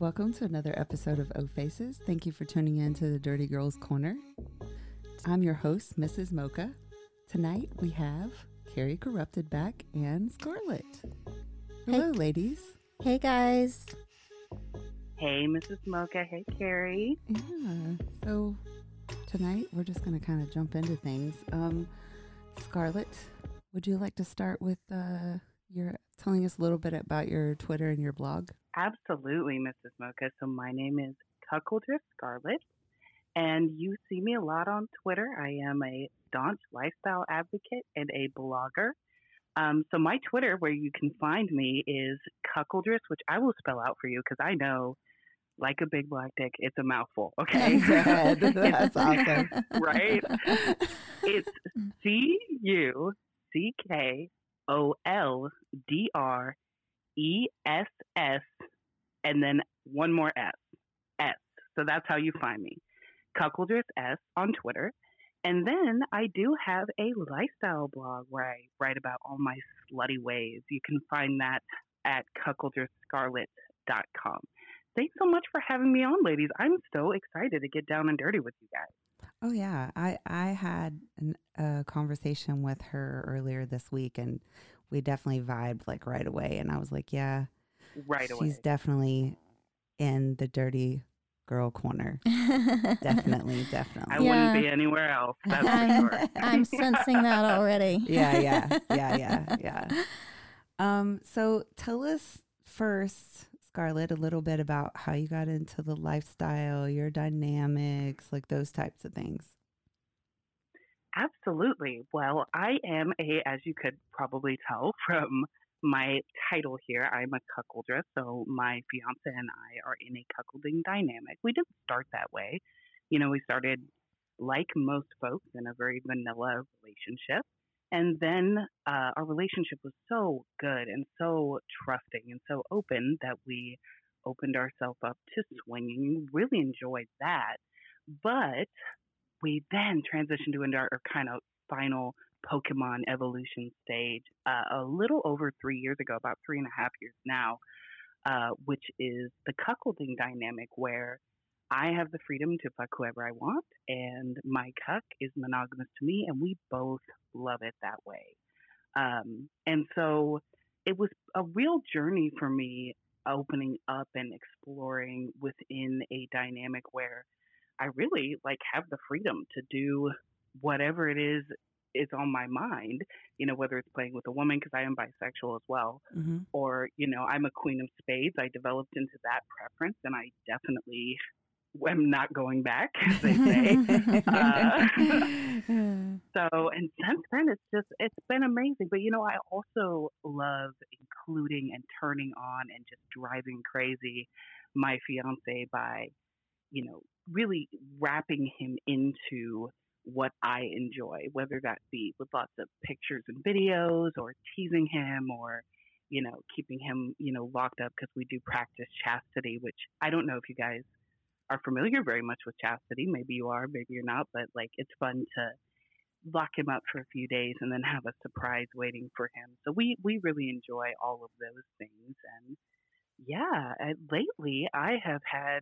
Welcome to another episode of O Faces. Thank you for tuning in to the Dirty Girls Corner. I'm your host, Mrs. Mocha. Tonight we have Carrie Corrupted back and Scarlett. Hello, ladies. Hey guys. Hey, Mrs. Mocha. Hey, Carrie. Yeah. So tonight we're just going to kind of jump into things. Um, Scarlett, would you like to start with uh, your telling us a little bit about your Twitter and your blog? Absolutely, Mrs. Mocha. So my name is Cuckoldress Scarlett, and you see me a lot on Twitter. I am a staunch lifestyle advocate and a blogger. Um, so my Twitter, where you can find me, is Cuckoldress, which I will spell out for you because I know, like a big black dick, it's a mouthful. Okay, that's awesome. right? It's C U C K O L D R E S S, and then one more S. S. So that's how you find me. Cuckoldress S on Twitter. And then I do have a lifestyle blog where I write about all my slutty ways. You can find that at cuckoldressscarlett.com. Thanks so much for having me on, ladies. I'm so excited to get down and dirty with you guys. Oh yeah, I I had an, a conversation with her earlier this week, and we definitely vibed like right away. And I was like, yeah, right away. She's definitely in the dirty girl corner. definitely, definitely. I yeah. wouldn't be anywhere else. That's I'm, for sure. I'm sensing that already. yeah, yeah, yeah, yeah, yeah. Um, so tell us first, Scarlett, a little bit about how you got into the lifestyle, your dynamics, like those types of things. Absolutely. Well, I am a, as you could probably tell from my title here, I'm a cuckoldress. So my fiance and I are in a cuckolding dynamic. We didn't start that way. You know, we started like most folks in a very vanilla relationship. And then uh, our relationship was so good and so trusting and so open that we opened ourselves up to swinging. Really enjoyed that. But we then transitioned to into our kind of final Pokemon evolution stage uh, a little over three years ago, about three and a half years now, uh, which is the cuckolding dynamic where I have the freedom to fuck whoever I want, and my cuck is monogamous to me, and we both love it that way. Um, and so it was a real journey for me opening up and exploring within a dynamic where I really like have the freedom to do whatever it is is on my mind, you know, whether it's playing with a woman because I am bisexual as well, mm-hmm. or you know, I'm a queen of spades. I developed into that preference, and I definitely am not going back, as they say. uh, so, and since then, it's just it's been amazing. But you know, I also love including and turning on and just driving crazy my fiance by, you know, really wrapping him into what I enjoy, whether that be with lots of pictures and videos or teasing him or, you know, keeping him, you know, locked up because we do practice chastity, which I don't know if you guys are familiar very much with chastity. Maybe you are, maybe you're not, but like it's fun to lock him up for a few days and then have a surprise waiting for him. So we we really enjoy all of those things and yeah, lately I have had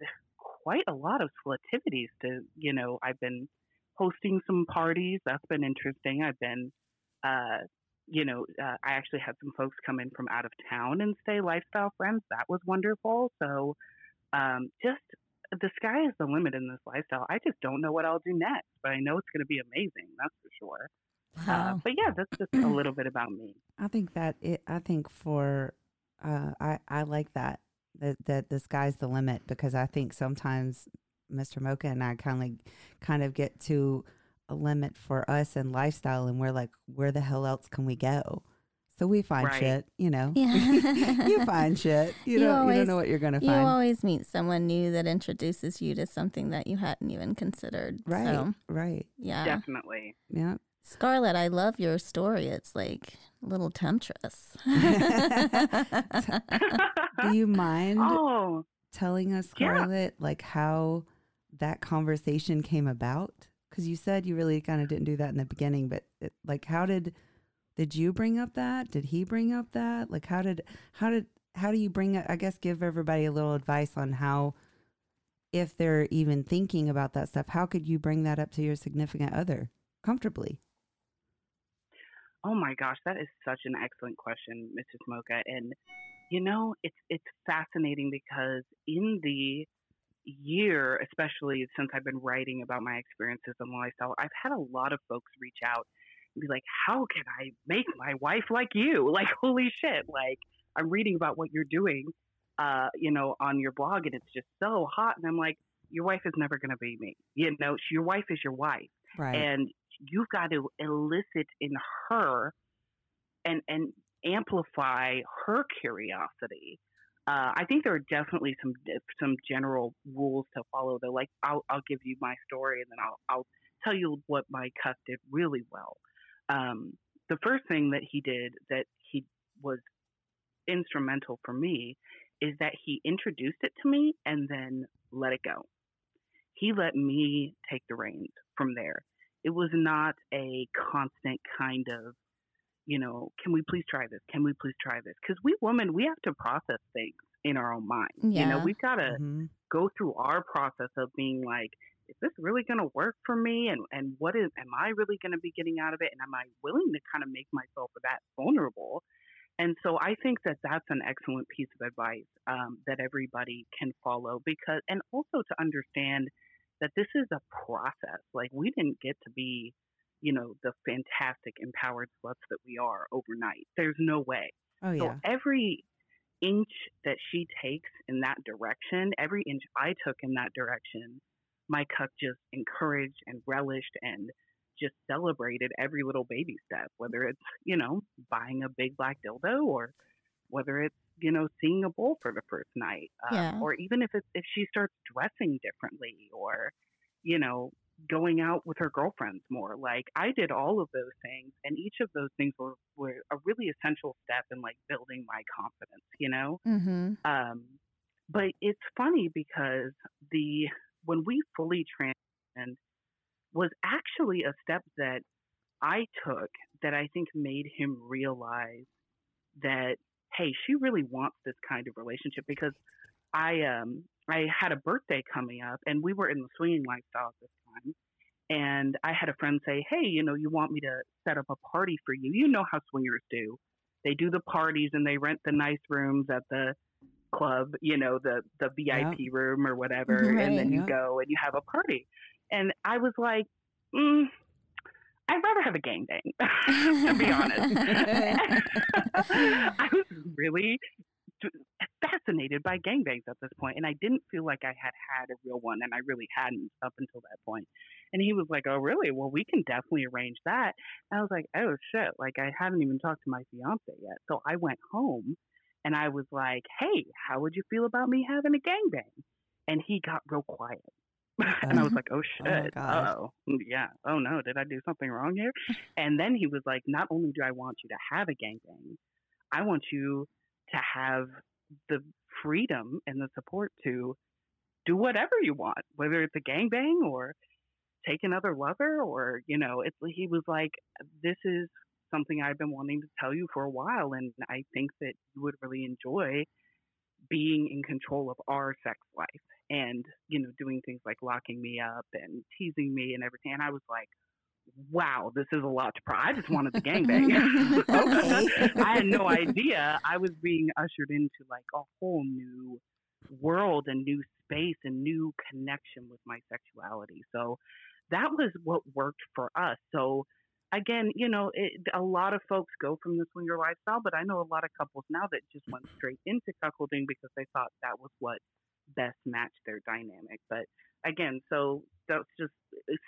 quite a lot of activities to, you know, I've been hosting some parties. That's been interesting. I've been, uh, you know, uh, I actually had some folks come in from out of town and stay lifestyle friends. That was wonderful. So, um, just the sky is the limit in this lifestyle. I just don't know what I'll do next, but I know it's going to be amazing. That's for sure. Uh, wow. Uh, but yeah, that's just a little bit about me. I think that it, I think for, uh, I, I like that, that, that the sky's the limit because I think sometimes Mr. Mocha and I kind of kind of get to a limit for us and lifestyle, and we're like, where the hell else can we go? So we find right. shit, you know. Yeah. you find shit. You, you don't. Always, you don't know what you're gonna find. You always meet someone new that introduces you to something that you hadn't even considered. Right. So, right. Yeah. Definitely. Yeah. Scarlett, I love your story. It's like a little temptress. Do you mind oh. telling us, Scarlett, yeah. like how that conversation came about? Because you said you really kind of didn't do that in the beginning, but it, like, how did did you bring up that? Did he bring up that? Like, how did how did how do you bring? I guess give everybody a little advice on how, if they're even thinking about that stuff, how could you bring that up to your significant other comfortably? Oh my gosh, that is such an excellent question, Mrs. Mocha. And you know, it's it's fascinating because in the year, especially since I've been writing about my experiences in lifestyle, I've had a lot of folks reach out and be like, "How can I make my wife like you?" Like, holy shit! Like, I'm reading about what you're doing, uh, you know, on your blog, and it's just so hot. And I'm like, your wife is never going to be me. You know, your wife is your wife, Right. and you've got to elicit in her and and amplify her curiosity. Uh, I think there are definitely some some general rules to follow. Though, like I'll I'll give you my story, and then I'll I'll tell you what my cuck did really well. Um, the first thing that he did that he was instrumental for me is that he introduced it to me and then let it go. He let me take the reins from there. It was not a constant kind of, you know, can we please try this? Can we please try this? Because we women, we have to process things in our own mind. Yeah. You know, we've got to Mhm. go through our process of being like, is this really going to work for me? And and what is am I really going to be getting out of it? And am I willing to kind of make myself that vulnerable? And so I think that that's an excellent piece of advice um, that everybody can follow because, and also to understand that this is a process. Like we didn't get to be, you know, the fantastic empowered sluts that we are overnight. There's no way. Oh So every inch that she takes in that direction, every inch I took in that direction, my cuck just encouraged and relished and just celebrated every little baby step, whether it's, you know, buying a big black dildo or whether it's, you know, seeing a bull for the first night. Uh, Yeah. Or even if it's, if she starts dressing differently or, you know, going out with her girlfriends more. Like I did all of those things and each of those things were, were a really essential step in like building my confidence, you know? Mm-hmm. Um, but it's funny because the when we fully transitioned was actually a step that I took that I think made him realize that hey, she really wants this kind of relationship because I um I had a birthday coming up and we were in the swinging lifestyle at this time. And I had a friend say, Hey, you know, you want me to set up a party for you. You know how swingers do. They do the parties and they rent the nice rooms at the club, you know, the the VIP room or whatever, and then Right. you go and you have a party. And I was like, mm, I'd rather have a gangbang, to be honest. I was really fascinated by gangbangs at this point, and I didn't feel like I had had a real one, and I really hadn't up until that point. And he was like, "Oh, really? Well, we can definitely arrange that." And I was like, "Oh shit!" Like I haven't even talked to my fiance yet, so I went home, and I was like, "Hey, how would you feel about me having a gangbang?" And he got real quiet. and I was oh, like, oh, oh shit. gosh. Oh, mm, yeah. Oh no, did I do something wrong here? And then he was like, not only do I want you to have a gangbang, I want you to have the freedom and the support to do whatever you want, whether it's a gangbang or take another lover or, you know, it's he was like, This is something I've been wanting to tell you for a while and I think that you would really enjoy being in control of our sex life and, you know, doing things like locking me up and teasing me and everything. And I was like, Wow, this is a lot to pro. I just wanted the gangbang. Okay. I had no idea I was being ushered into like a whole new world and new space and new connection with my sexuality. So that was what worked for us. So again, you know, it, a lot of folks go from the swinger lifestyle, but I know a lot of couples now that just went straight into cuckolding because they thought that was what best match their dynamic. But again, so that's just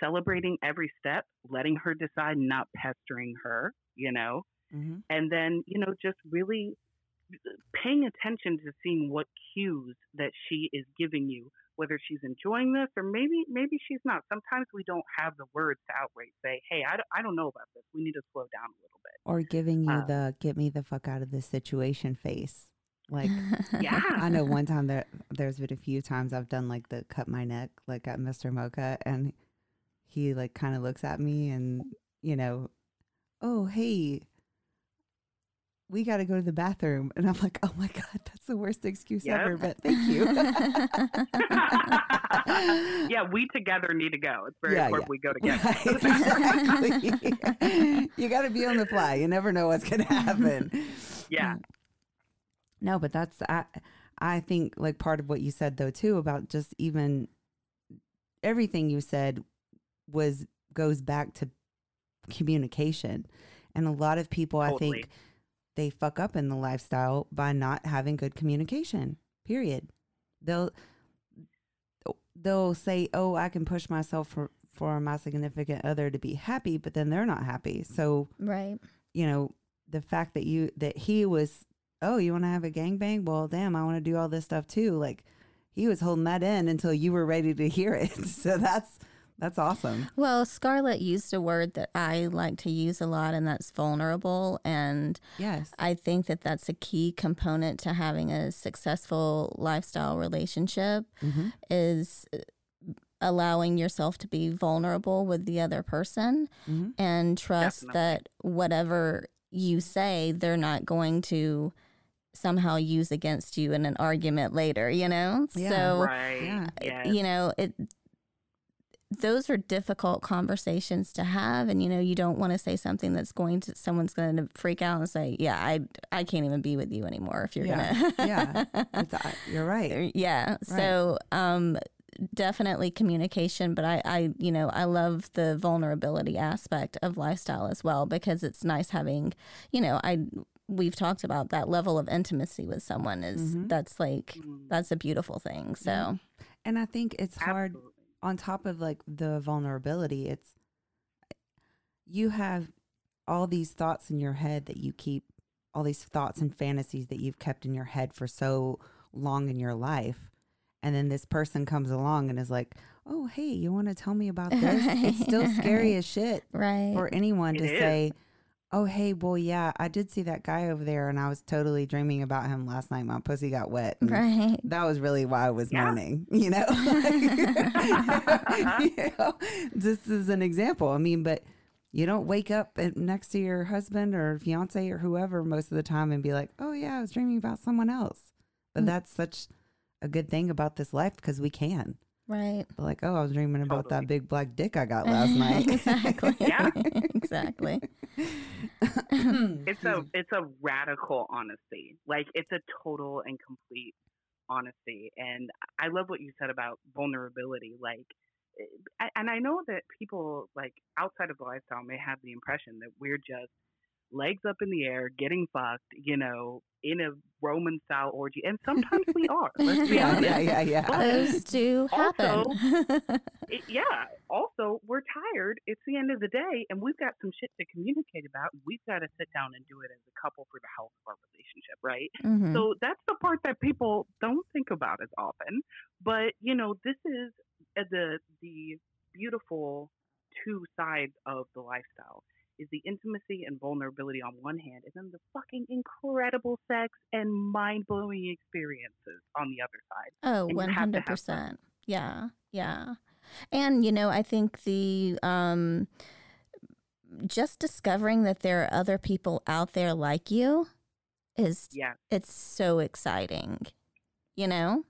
celebrating every step, letting her decide, not pestering her, you know, Mhm. and then you know just really paying attention to seeing what cues that she is giving you whether she's enjoying this or maybe maybe she's not sometimes we don't have the words to outright say hey i, don't- I don't know about this we need to slow down a little bit Or giving you Uh, the get me the fuck out of this situation face. Like yeah I know one time there there's been a few times I've done like the cut my neck like at Mr. Mocha and he like kind of looks at me and you know, oh hey, we got to go to the bathroom. And I'm like, oh my God, that's the worst excuse Yep. ever, but thank you. yeah, we together need to go. It's very Yeah, important yeah. we go together. Right, exactly. you got to be on the fly. You never know what's going to mm-hmm. happen. yeah. No, but that's I I think like part of what you said though too about just even everything you said was goes back to communication. And a lot of people I think they fuck up in the lifestyle by not having good communication. Period. They'll they'll say, "Oh, I can push myself for for my significant other to be happy," but then they're not happy. So, right. you know, the fact that you that he was, "Oh, you want to have a gangbang? Well, damn, I want to do all this stuff too." Like he was holding that in until you were ready to hear it. so that's that's awesome. Well, Scarlett used a word that I like to use a lot, and that's vulnerable. And Yes. I think that that's a key component to having a successful lifestyle relationship hmm is uh, allowing yourself to be vulnerable with the other person hmm and trust Definitely. that whatever you say, they're not going to somehow use against you in an argument later, you know? Yeah. So, right. yeah. Yes. you know, it those are difficult conversations to have and you know you don't want to say something that's going to someone's going to freak out and say yeah i i can't even be with you anymore if you're Yeah. gonna Yeah. It's, uh, you're right. yeah so um definitely communication but i i you know i love the vulnerability aspect of lifestyle as well because it's nice having you know i we've talked about that level of intimacy with someone is Mhm. that's like Mm, that's a beautiful thing so Yeah. And I think it's hard absolutely. on top of like the vulnerability, it's you have all these thoughts in your head that you keep, all these thoughts and fantasies that you've kept in your head for so long in your life. And then this person comes along and is like, oh, hey, you want to tell me about this? It's still scary as shit right for anyone It to is. say, oh, hey, well, yeah, I did see that guy over there and I was totally dreaming about him last night. My pussy got wet. right that was really why I was Yeah. moaning, you know? You know, Just as an example. I mean, but you don't wake up next to your husband or fiance or whoever most of the time and be like, oh, yeah, I was dreaming about someone else. But Mm. that's such a good thing about this life because we can. Right But like, oh, I was dreaming about Totally. that big black dick I got last night. exactly Yeah. exactly it's a it's a radical honesty. Like it's a total and complete honesty. And I love what you said about vulnerability. Like, eh, and I know that people like outside of the lifestyle may have the impression that we're just legs up in the air, getting fucked, you know, in a Roman style orgy. And sometimes we are. Let's be yeah, honest. yeah, yeah, yeah. But- those do happen It, yeah. Also, we're tired. It's the end of the day, and we've got some shit to communicate about. We've got to sit down and do it as a couple for the health of our relationship, right? Mhm. So that's the part that people don't think about as often. But you know, this is uh, the the beautiful two sides of the lifestyle is the intimacy and vulnerability on one hand, and then the fucking incredible sex and mind blowing experiences on the other side. Oh, one hundred percent. Yeah, yeah. And you know, I think the um just discovering that there are other people out there like you is Yeah, it's so exciting. You know?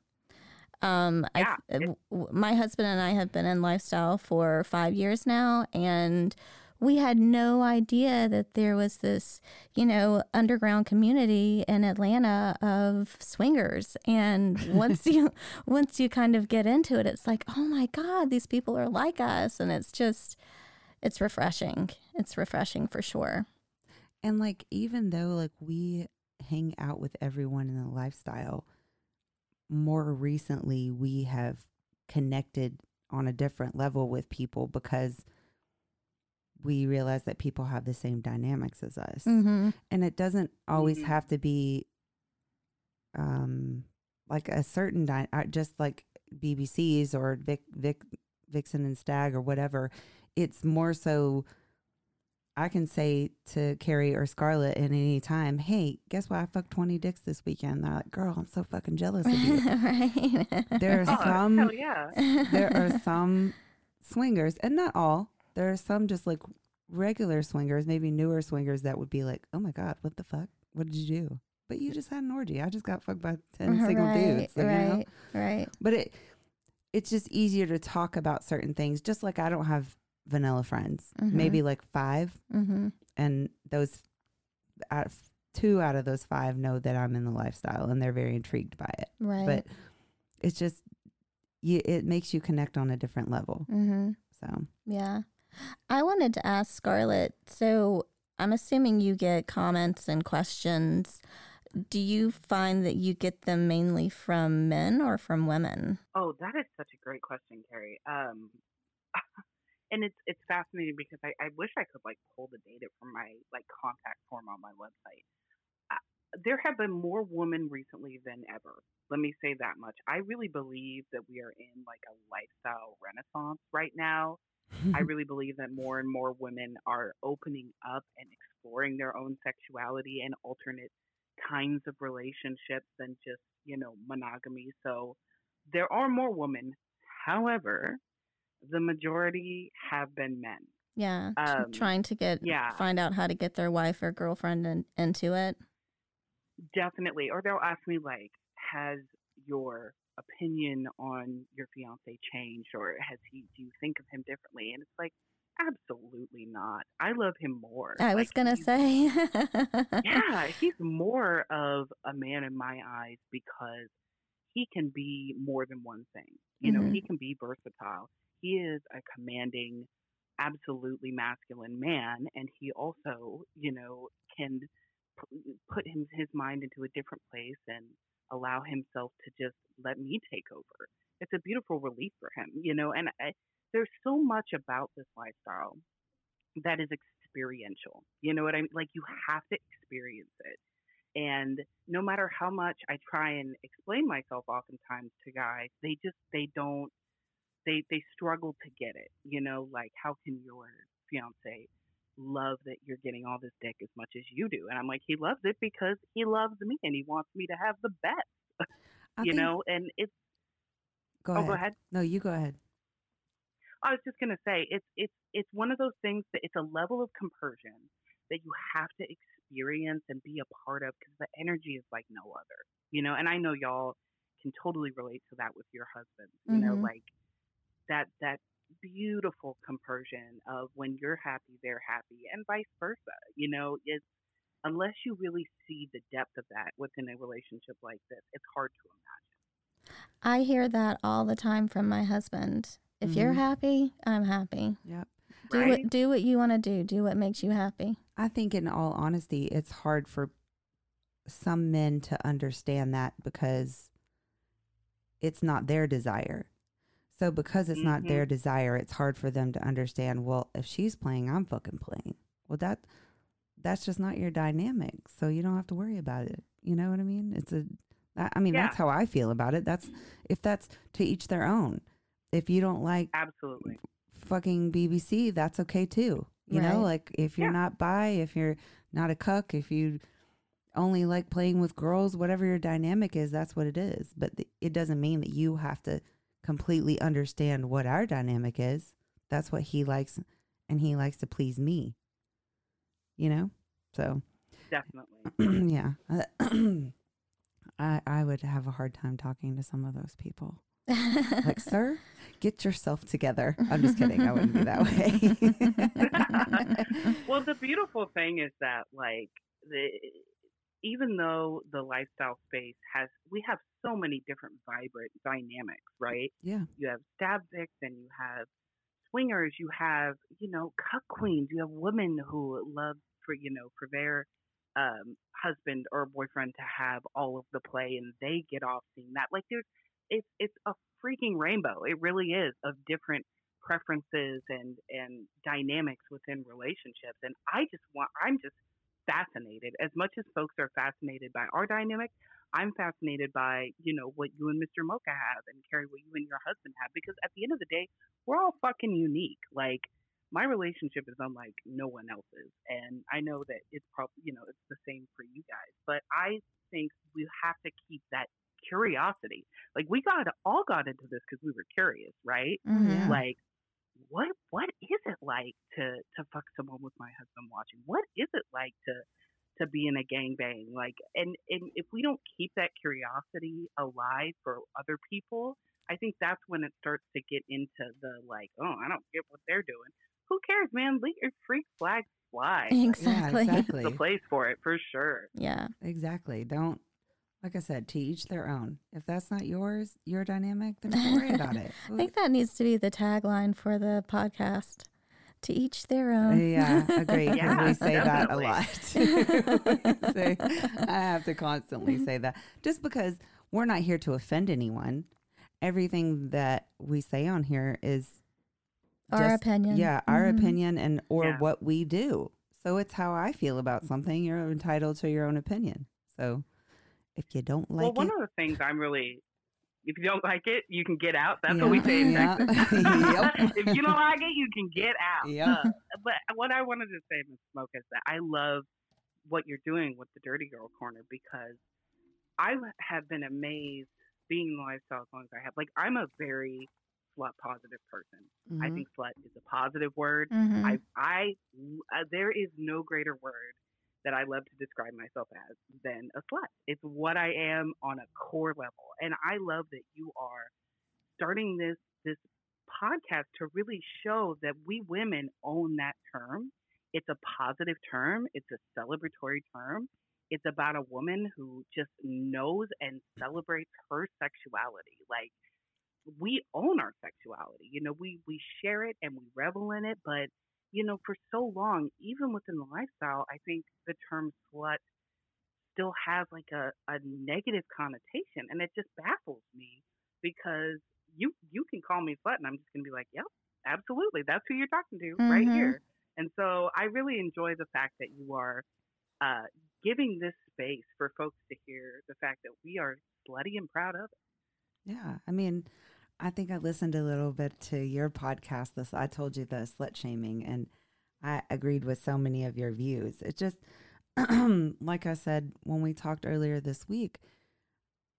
Um I Yeah, it- my husband and I have been in lifestyle for 5 years now and we had no idea that there was this, you know, underground community in Atlanta of swingers. And once you once you kind of get into it, it's like, oh my God, these people are like us. And it's just it's refreshing. It's refreshing for sure. And like, even though like we hang out with everyone in the lifestyle, more recently we have connected on a different level with people because we realize that people have the same dynamics as us. Mm-hmm. And it doesn't always Mhm. have to be um like a certain dy- uh, just like BBCs or Vic, Vic Vixen and Stag or whatever. It's more so I can say to Carrie or Scarlett at any time, hey, guess what? I fucked 20 dicks this weekend. They're like, girl, I'm so fucking jealous of you. right. There are Oh, some hell yeah. there are some swingers, and not all. There are some just like regular swingers, maybe newer swingers that would be like, "Oh my god, what the fuck? what did you do? But you just had an orgy. I just got fucked by ten single right, dudes. Like, you know? right, right. But it it's just easier to talk about certain things. Just like I don't have vanilla friends, Mhm. maybe like five, Mm-hmm. and those out of, two out of those five know that I'm in the lifestyle and they're very intrigued by it. Right. But it's just you, it makes you connect on a different level. mm-hmm. So Yeah. I wanted to ask Scarlett. So I'm assuming you get comments and questions. Do you find that you get them mainly from men or from women? Oh, that is such a great question, Carrie. Um, and it's it's fascinating because I, I wish I could like pull the data from my like contact form on my website. Uh, there have been more women recently than ever. Let me say that much. I really believe that we are in like a lifestyle renaissance right now. I really believe that more and more women are opening up and exploring their own sexuality and alternate kinds of relationships than just, you know, monogamy. So there are more women. However, the majority have been men. Yeah. Um, trying to get yeah. find out how to get their wife or girlfriend in, into it. Definitely. Or they'll ask me, like, has your opinion on your fiance changed or has he, do you think of him differently? And it's like, absolutely not. I love him more. I was gonna say. yeah, he's more of a man in my eyes because he can be more than one thing. You know, Mhm. he can be versatile. He is a commanding, absolutely masculine man, and he also, you know, can p- put him, his mind into a different place and allow himself to just let me take over. It's a beautiful relief for him, you know, and I, there's so much about this lifestyle that is experiential. You know what I mean? Like you have to experience it. And no matter how much I try and explain myself oftentimes to guys, they just they don't they they struggle to get it. You know, like how can your fiance love that you're getting all this dick as much as you do? And I'm like, he loves it because he loves me and he wants me to have the best. I you think- know, and it's go oh ahead. go ahead. No, you go ahead. I was just gonna say it's it's it's one of those things that it's a level of compersion that you have to experience and be a part of because the energy is like no other, you know. And I know y'all can totally relate to that with your husbands, you know, Mhm. like that that beautiful compersion of when you're happy, they're happy, and vice versa. You know, it's unless you really see the depth of that within a relationship like this, it's hard to imagine. I hear that all the time from my husband. If you're Mhm. happy, I'm happy. Yep. Do Right? what do what you want to do. Do what makes you happy. I think, in all honesty, it's hard for some men to understand that because it's not their desire. So, because it's not Mhm. their desire, it's hard for them to understand. Well, if she's playing, I'm fucking playing. Well, that that's just not your dynamic. So you don't have to worry about it. You know what I mean? It's a I mean, Yeah. that's how I feel about it. That's if that's to each their own. If you don't like Absolutely. fucking BBC, that's okay too. You know, like if you're Yeah. not bi, if you're not a cuck, if you only like playing with girls, whatever your dynamic is, that's what it is. But th- it doesn't mean that you have to completely understand what our dynamic is. That's what he likes, and he likes to please me. You know, so Definitely. yeah, I I would have a hard time talking to some of those people. Like, sir, get yourself together. I'm just kidding. I wouldn't be that way. well, the beautiful thing is that, like, the, even though the lifestyle space has, we have so many different vibrant dynamics, right? yeah. You have stag and you have swingers, you have, you know, cuckqueans, you have women who love for, you know, for their um, husband or boyfriend to have all of the play and they get off seeing that. Like, there's, it's, it's a freaking rainbow. It really is of different preferences and and dynamics within relationships and i just want i'm just fascinated. As much as folks are fascinated by our dynamic i'm fascinated by you know what you and mr mocha have and carrie what you and your husband have because at the end of the day we're all fucking unique. Like my relationship is unlike no one else's and i know that it's probably you know it's the same for you guys but i think we have to keep that curiosity. Like we got all got into this because we were curious right? Mhm. Like what what is it like to to fuck someone with my husband watching what is it like to to be in a gangbang. Like, and, and if we don't keep that curiosity alive for other people, I think that's when it starts to get into the like, oh, I don't get what they're doing. Who cares, man? Let your freak flag fly. Exactly. Yeah, exactly. It's a place for it for sure. Yeah. Exactly. Don't like I said, to each their own. If that's not yours, your dynamic, then don't worry about it. I think that needs to be the tagline for the podcast. To each their own. Yeah, agree. Yeah, we say that a lot. Say- I have to constantly say that just because we're not here to offend anyone. Everything that we say on here is Our just- opinion. Yeah, our Mhm. opinion and or Yeah. what we do. So it's how I feel about something. You're entitled to your own opinion. So if you don't like it. well, one of the things I'm really, if you don't like it, you can get out. That's what we Yeah, say in yeah. Texas. Yep. if you don't like it, you can get out. Yep. Uh, but what I wanted to say, Mrs. Mocha, is that I love what you're doing with the Dirty Girl Corner because I have been amazed being in the lifestyle as long as I have. Like, I'm a very slut positive person. I Mhm. think slut is a positive word. Mhm. I, I, uh, there is no greater word that I love to describe myself as than a slut. It's what I am on a core level, and I love that you are starting this this podcast to really show that we women own that term. It's a positive term. It's a celebratory term. It's about a woman who just knows and celebrates her sexuality. Like we own our sexuality. You know, we we share it and we revel in it, but you know, for so long, even within the lifestyle, I think the term slut still has like a, a negative connotation and it just baffles me because you you can call me slut and I'm just gonna be like, Yep, absolutely. That's who you're talking to right Mhm. here. And so I really enjoy the fact that you are uh, giving this space for folks to hear the fact that we are slutty and proud of it. Yeah, I mean, I think I listened a little bit to your podcast. This I told you the slut shaming, and I agreed with so many of your views. It just, like I said when we talked earlier this week,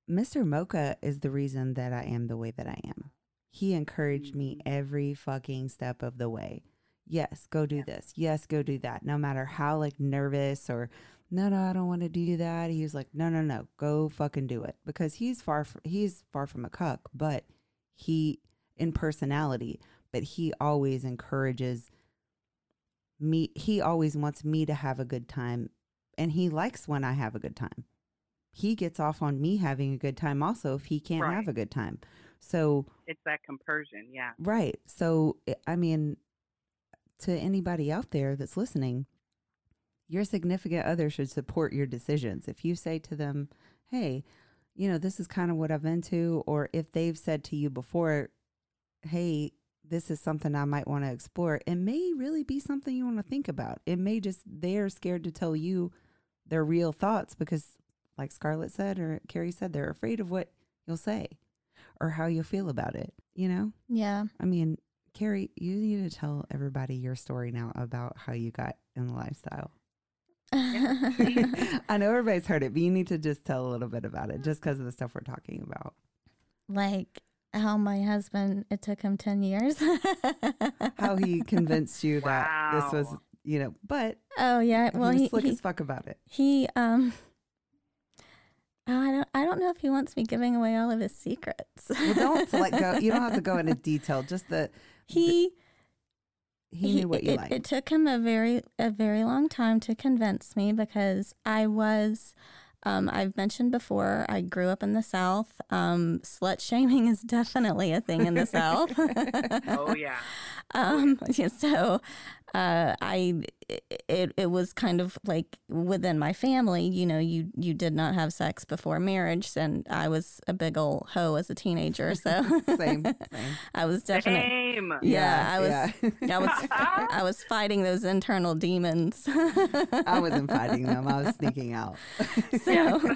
Mr. Mocha is the reason that I am the way that I am. He encouraged me Mhm. every fucking step of the way. Yes, go do Yeah. this. Yes, go do that. No matter how like nervous or no, no, I don't want to do that. He was like, no, no, no, go fucking do it because he's far from, he's far from a cuck, but he in personality, but he always encourages me. He always wants me to have a good time, and he likes when I have a good time. He gets off on me having a good time also if he can't have a good time. So It's that compersion, yeah. Right. So, I- I mean, to anybody out there that's listening, your significant other should support your decisions. If you say to them, hey, you know, this is kind of what I've into, or if they've said to you before, hey, this is something I might want to explore, it may really be something you want to think about. It may just, they're scared to tell you their real thoughts because, like Scarlett said, or Carrie said, they're afraid of what you'll say or how you'll feel about it, you know? Yeah. I mean, Carrie, you need to tell everybody your story now about how you got in the lifestyle. I know everybody's heard it, but you need to just tell a little bit about it just because of the stuff we're talking about. like how my husband, it took him 10 years. How he convinced you that this was, you know, but oh, yeah. well, Well, he he, slick he, as fuck about it. he, um, oh, I don't, I don't know if he wants me giving away all of his secrets. Well, don't let go. You don't have to go into detail. Just the he, he knew what you it, liked. It took him a very a very long time to convince me because I was um, I've mentioned before I grew up in the South. Um, slut shaming is definitely a thing in the South. Oh yeah. um, yeah, so uh, I it it was kind of like within my family. You know, you you did not have sex before marriage, and I was a big old hoe as a teenager. So same, same. I was definitely Same. yeah, I was yeah. I was I was fighting those internal demons. I wasn't fighting them. I was sneaking out. so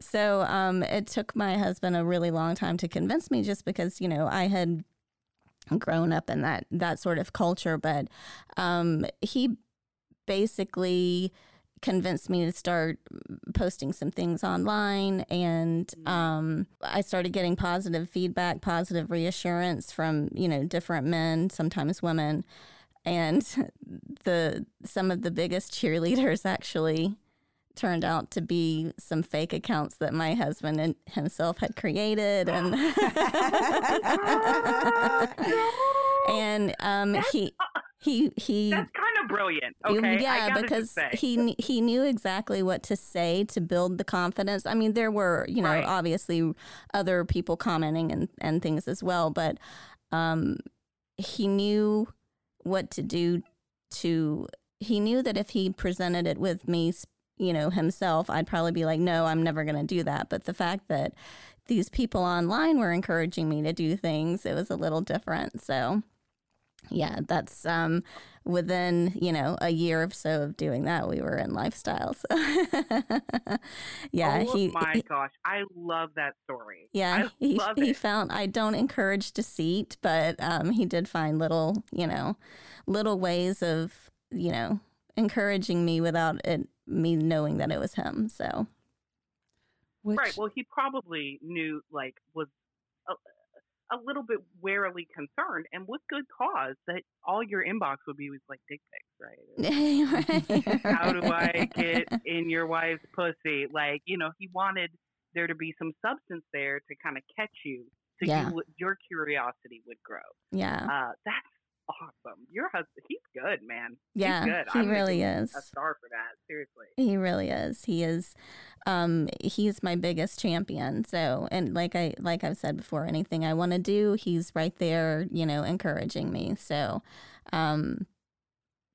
so um it took my husband a really long time to convince me just because, you know, I had grown up in that that sort of culture, but um he basically convinced me to start posting some things online and um, i started getting positive feedback positive reassurance from you know different men sometimes women and the some of the biggest cheerleaders actually turned out to be some fake accounts that my husband and himself had created and and um he he he That's kind of brilliant. Okay. Yeah because he he knew exactly what to say to build the confidence i mean there were you know Right. obviously other people commenting and and things as well but um he knew what to do to he knew that if he presented it with me you know himself i'd probably be like no i'm never going to do that. But the fact that these people online were encouraging me to do things it was a little different. So yeah that's um within you know a year or so of doing that we were in lifestyle so yeah oh he, my he- gosh, I love that story. yeah I he, he found i don't encourage deceit but um he did find little you know little ways of you know encouraging me without it me knowing that it was him so Which, Right. Well, he probably knew, like, was a, a little bit warily concerned, and with good cause, that all your inbox would be with like dick pics, right? How do I get in your wife's pussy? Like, you know, he wanted there to be some substance there to kind of catch you, so Yeah. you your curiosity would grow. yeah Uh, that's awesome. Your husband, he's good, man. yeah good. he I'm really is A star for that. Seriously. He really is. He is um he's my biggest champion. So and like I like I've said before, anything I want to do, he's right there, you know, encouraging me. So um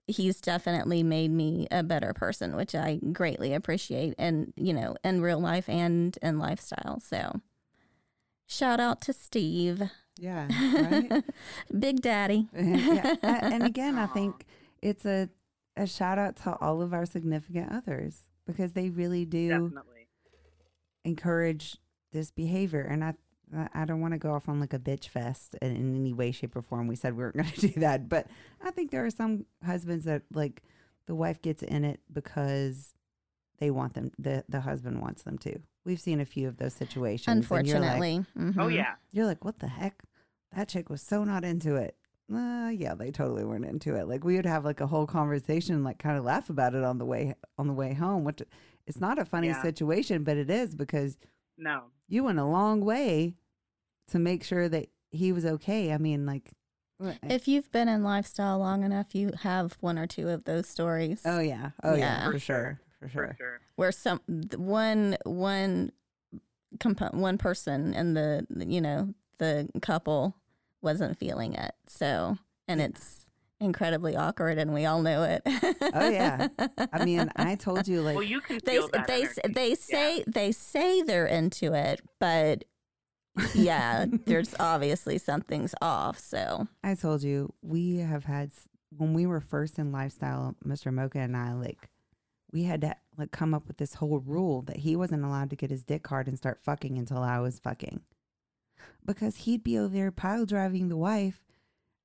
he's definitely made me a better person, which I greatly appreciate and you know, in real life and in lifestyle. So shout out to Steve. Yeah, right. Big Daddy. yeah. And again, I think it's a a shout out to all of our significant others because they really do Definitely. encourage this behavior. And I I don't want to go off on like a bitch fest in, in any way, shape, or form. We said we weren't going to do that, but I think there are some husbands that like the wife gets in it because they want them. the The husband wants them to. We've seen a few of those situations. and you're like- Unfortunately. Oh yeah. you're like, what the heck? That chick was so not into it. Uh, yeah, they totally weren't into it. Like we would have like a whole conversation, like kind of laugh about it on the way on the way home. Which it's not a funny Yeah. situation, but it is because No. you went a long way to make sure that he was okay. I mean, like, If you've been in lifestyle long enough, you have one or two of those stories. oh yeah, oh yeah, Yeah. for For sure, for sure. For sure. where some one one compo- one person and the you know the couple wasn't feeling it so and it's incredibly awkward and we all know it Oh, yeah. I mean, I told you like well, you can they feel that they energy. they say they say they're into it but yeah there's obviously something's off so I told you we have had when we were first in lifestyle, Mr. Mocha and I like we had to like come up with this whole rule that he wasn't allowed to get his dick hard and start fucking until I was fucking. Because he'd be over there pile driving the wife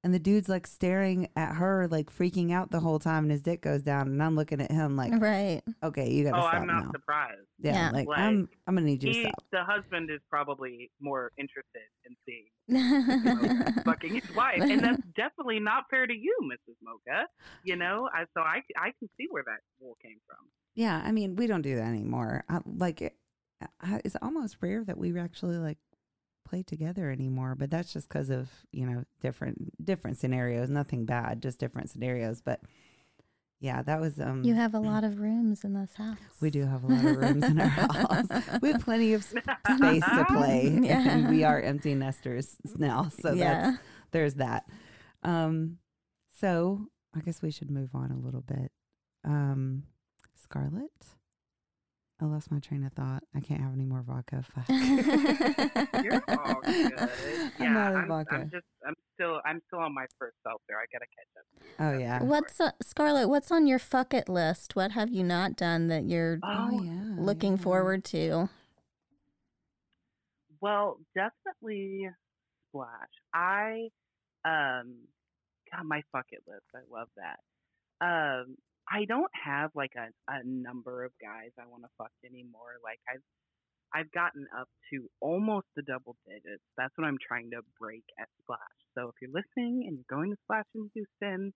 and the dude's like staring at her like freaking out the whole time and his dick goes down and I'm looking at him like, right okay, you gotta Oh, stop I'm not now. surprised. Yeah, Yeah. like, Like, I'm I'm gonna need you to stop. the husband is probably more interested in seeing Mocha fucking his wife, and that's definitely not fair to you, Mrs. Mocha. You know, I, so I I can see where that rule came from. Yeah, I mean, we don't do that anymore. I, like, it, I, it's almost rare that we actually like play together anymore. But that's just because of you know different different scenarios. Nothing bad, just different scenarios. But yeah, that was um. you have a lot of rooms in this house we do have a lot of rooms in our house. We have plenty of space to play, Yeah. and we are empty nesters now. So yeah that's there's that. Um, so I guess we should move on a little bit. Um, Scarlett, I lost my train of thought. I can't have any more vodka. Fuck. You're all good. I'm Yeah, out of I'm, vodka. I'm just I'm still I'm still on my first seltzer. I gotta catch up. oh yeah. What's uh, Scarlett? What's on your fuck it list? What have you not done that you're Oh, yeah. looking yeah. forward to? Well, definitely Splash. I um God, my fuck it list. I love that. Um I don't have like a, a number of guys I want to fuck anymore. Like I've I've gotten up to almost the double digits. That's what I'm trying to break at Splash. So if you're listening and you're going to Splash in Houston,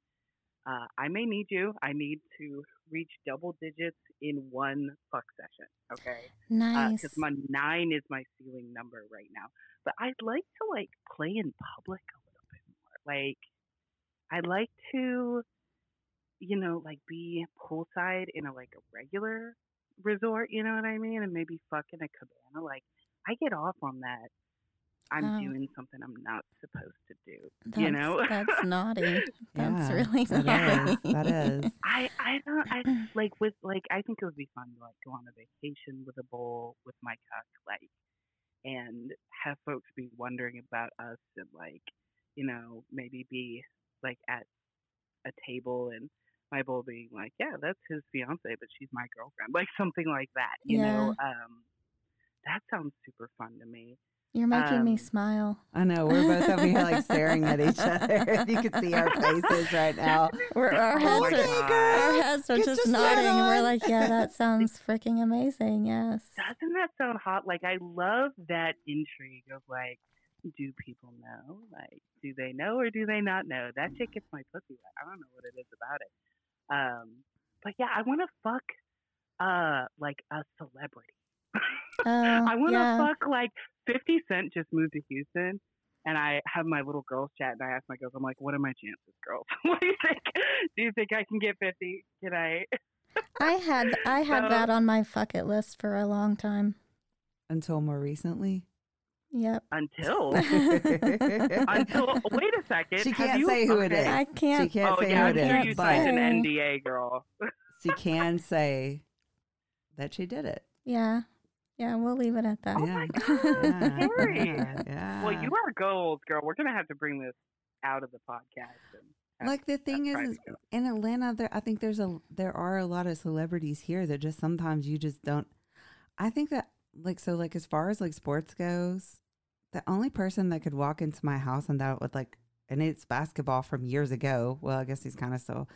uh, I may need you. I need to reach double digits in one fuck session. Okay, Nice. because my nine is my ceiling number right now. But I'd like to like play in public a little bit more. Like, I'd like to, you know, like be poolside in a like a regular resort. You know what I mean? And maybe fuck in a cabana. Like, I get off on that. I'm Oh. doing something I'm not supposed to do. you know? that's naughty. That's Yeah, really that naughty. is, that is. I I don't I like with like I think it would be fun to like go on a vacation with a bowl with my cuck like and have folks be wondering about us and like you know maybe be like at a table and my bowl being like yeah that's his fiance but she's my girlfriend like something like that you know um that sounds super fun to me You're making me Um, smile. I know we're both over here like staring at each other. you can see our faces right now. We're, our Oh heads my are, God. our heads are Get just nodding. We're like, yeah, that sounds freaking amazing. Yes. doesn't that sound hot? Like I love that intrigue of like, do people know? Like, do they know or do they not know? That shit gets my pussy wet. I don't know what it is about it. Um, but yeah, I want to fuck, uh, like a celebrity. Oh, I want to yeah. fuck like Fifty Cent just moved to Houston. And I have my little girls chat, and I ask my girls, I'm like, "What are my chances, girls? what do you think? Do you think I can get fifty? Can I?" I had I had So- that on my fuck it list for a long time. Until more recently. Yep. Until until wait a second. She can't you- say who it okay. is. I She can't. can't oh say yeah, who I'm sure is, you but signed an. NDA, girl. she can say that she did it. Yeah. Yeah, we'll leave it at that. Oh yeah. my God, yeah, yeah, yeah. Well, you are gold, girl. We're gonna have to bring this out of the podcast. And like the thing is, is in Atlanta, there I think there's a there are a lot of celebrities here that just sometimes you just don't. I think that like so like as far as like sports goes, the only person that could walk into my house and that would like and it's basketball from years ago. Well, I guess he's kind of still,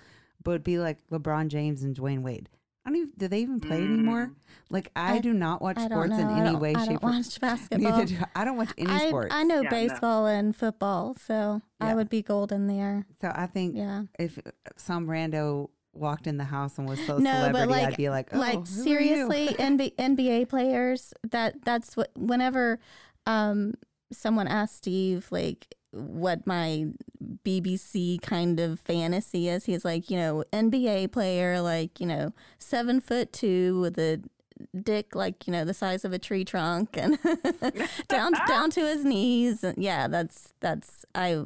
but it'd be like LeBron James and Dwyane Wade. I don't even. Do they even play anymore? Mm. Like I, I- do not watch sports know. in I any don't- way, I shape, don't or watch basketball. Neither do I. I don't watch any I, sports. I know Yeah, no. baseball and football, so I would be golden there. So I think Yeah. if some rando walked in the house and was so No, but, celebrity, like- I'd be like, oh, like who are you? seriously, NBA, NBA players. That that's what. Whenever um someone asked Steve like what my BBC kind of fantasy is, he's like, you know, NBA player, like you know, seven foot two with a dick like you know the size of a tree trunk and down down to his knees. And yeah, that's that's I.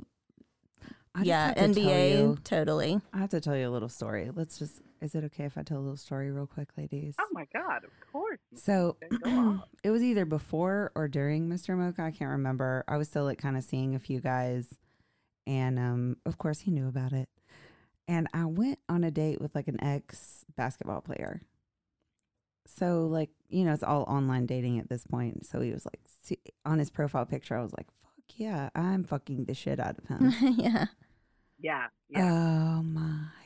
I yeah, to NBA totally. I have to tell you a little story. Let's just. Is it okay if I tell a little story real quick, ladies? Oh my god, of course. So Okay, go on. it was either before or during Mr. Mocha. I can't remember. I was still like kind of seeing a few guys, and um, of course he knew about it. And I went on a date with like an ex basketball player. So like you know it's all online dating at this point. So he was like see, on his profile picture. I was like, "Fuck yeah, I'm fucking the shit out of him." yeah. Yeah, yeah. Oh my God.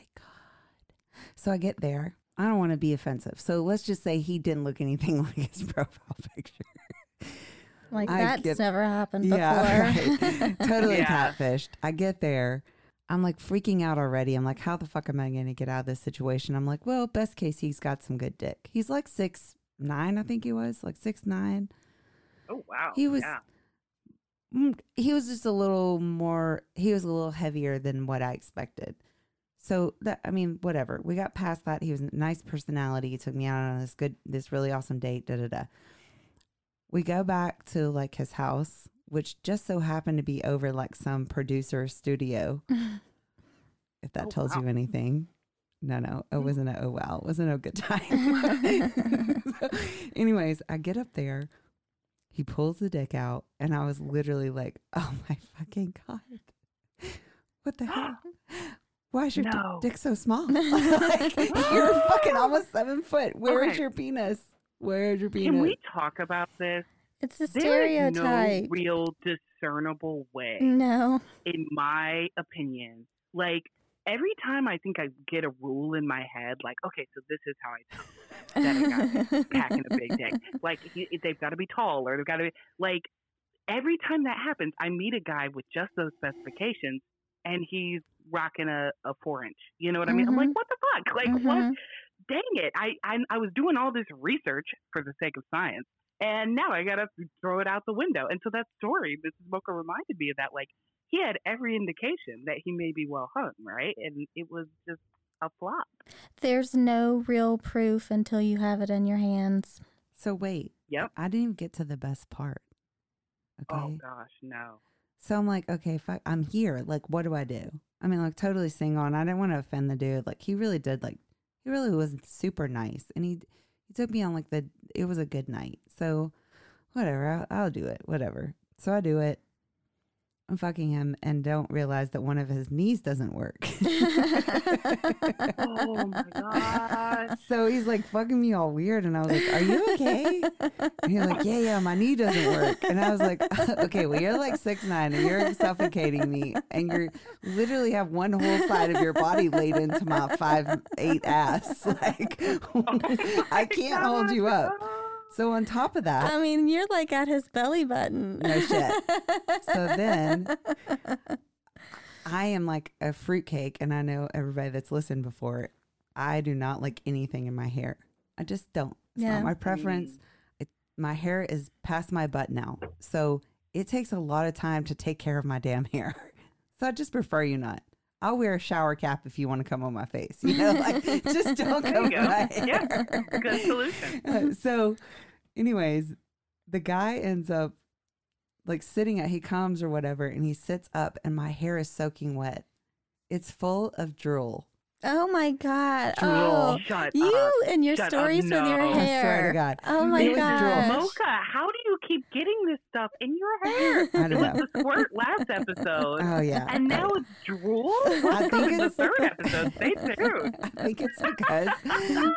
So I get there. I don't want to be offensive. So let's just say he didn't look anything like his profile picture. Like I that's get- never happened before. Yeah, right. totally Yeah. catfished. I get there. I'm like freaking out already. I'm like, how the fuck am I going to get out of this situation? I'm like, well, best case, he's got some good dick. He's like six nine, I think he was like six nine. oh wow. he was- Yeah. Mm, he was just a little more he was a little heavier than what i expected so that i mean whatever. We got past that. He was a nice personality. He took me out on this good this really awesome date da da da. We go back to like his house which just so happened to be over like some producer studio. If that Oh, tells you anything. No no. It mm-hmm. wasn't a oh wow it wasn't a good time. So, anyways i get up there. He pulls the dick out, and I was literally like, "Oh my fucking god, what the hell? Why is your No. dick so small? like, you're fucking almost seven foot. Where is Okay. your penis? Where is your penis? Can we talk about this? It's a There is stereotype. no real discernible way, No. in my opinion. Like every time I think I get a rule in my head, like, okay, so this is how I tell that a guy packing a big dick. Like he, they've got to be tall, or they've got to be like. Every time that happens, I meet a guy with just those specifications, and he's rocking a, a four inch. You know what I mean? I'm like, Mhm. what the fuck? Like, what? Mhm. Dang it! I, I I was doing all this research for the sake of science, and now I gotta throw it out the window. And so that story, Mrs. Mocha reminded me of that. Like, he had every indication that he may be well hung, right? And it was just a flop. There's no real proof until you have it in your hands. So wait, Yep. I didn't even get to the best part. Okay. Oh gosh, no. So I'm like, okay, fuck, I'm here. Like, what do I do? I mean, like, totally single, and I didn't want to offend the dude. Like, he really did. Like, he really was super nice, and he he took me on like the. It was a good night. So, whatever, I'll, I'll do it. Whatever. So I do it. I'm fucking him, and don't realize that one of his knees doesn't work. Oh my god. So he's like fucking me all weird, and I was like, "Are you okay?" And he's like, "Yeah, yeah, my knee doesn't work." And I was like, "Okay, well, you're like six nine, and you're suffocating me, and you're literally have one whole side of your body laid into my five eight ass. Like, I can't hold you up." So on top of that, I mean, you're like at his belly button. No shit. So then- I am like a fruitcake, and I know everybody that's listened before. I do not like anything in my hair. I just don't. It's Yeah. not my preference. It, my hair is past my butt now, so it takes a lot of time to take care of my damn hair. So I just prefer you not. I'll wear a shower cap if you want to come on my face. You know, like just don't There come you on go. my Yeah, good solution. Uh, so, anyways, the guy ends up like sitting at he comes or whatever, and he sits up, and my hair is soaking wet. It's full of drool. oh my god! Drool. Oh, Shut you up. and your Shut up. stories with your No. I hair. swear to God. Oh my It god! Mocha, how do you keep getting this stuff in your hair? I don't was know. the squirt last episode. Oh yeah, And now it's drool? I What's think coming the it's- third episode? Stay tuned. I think it's because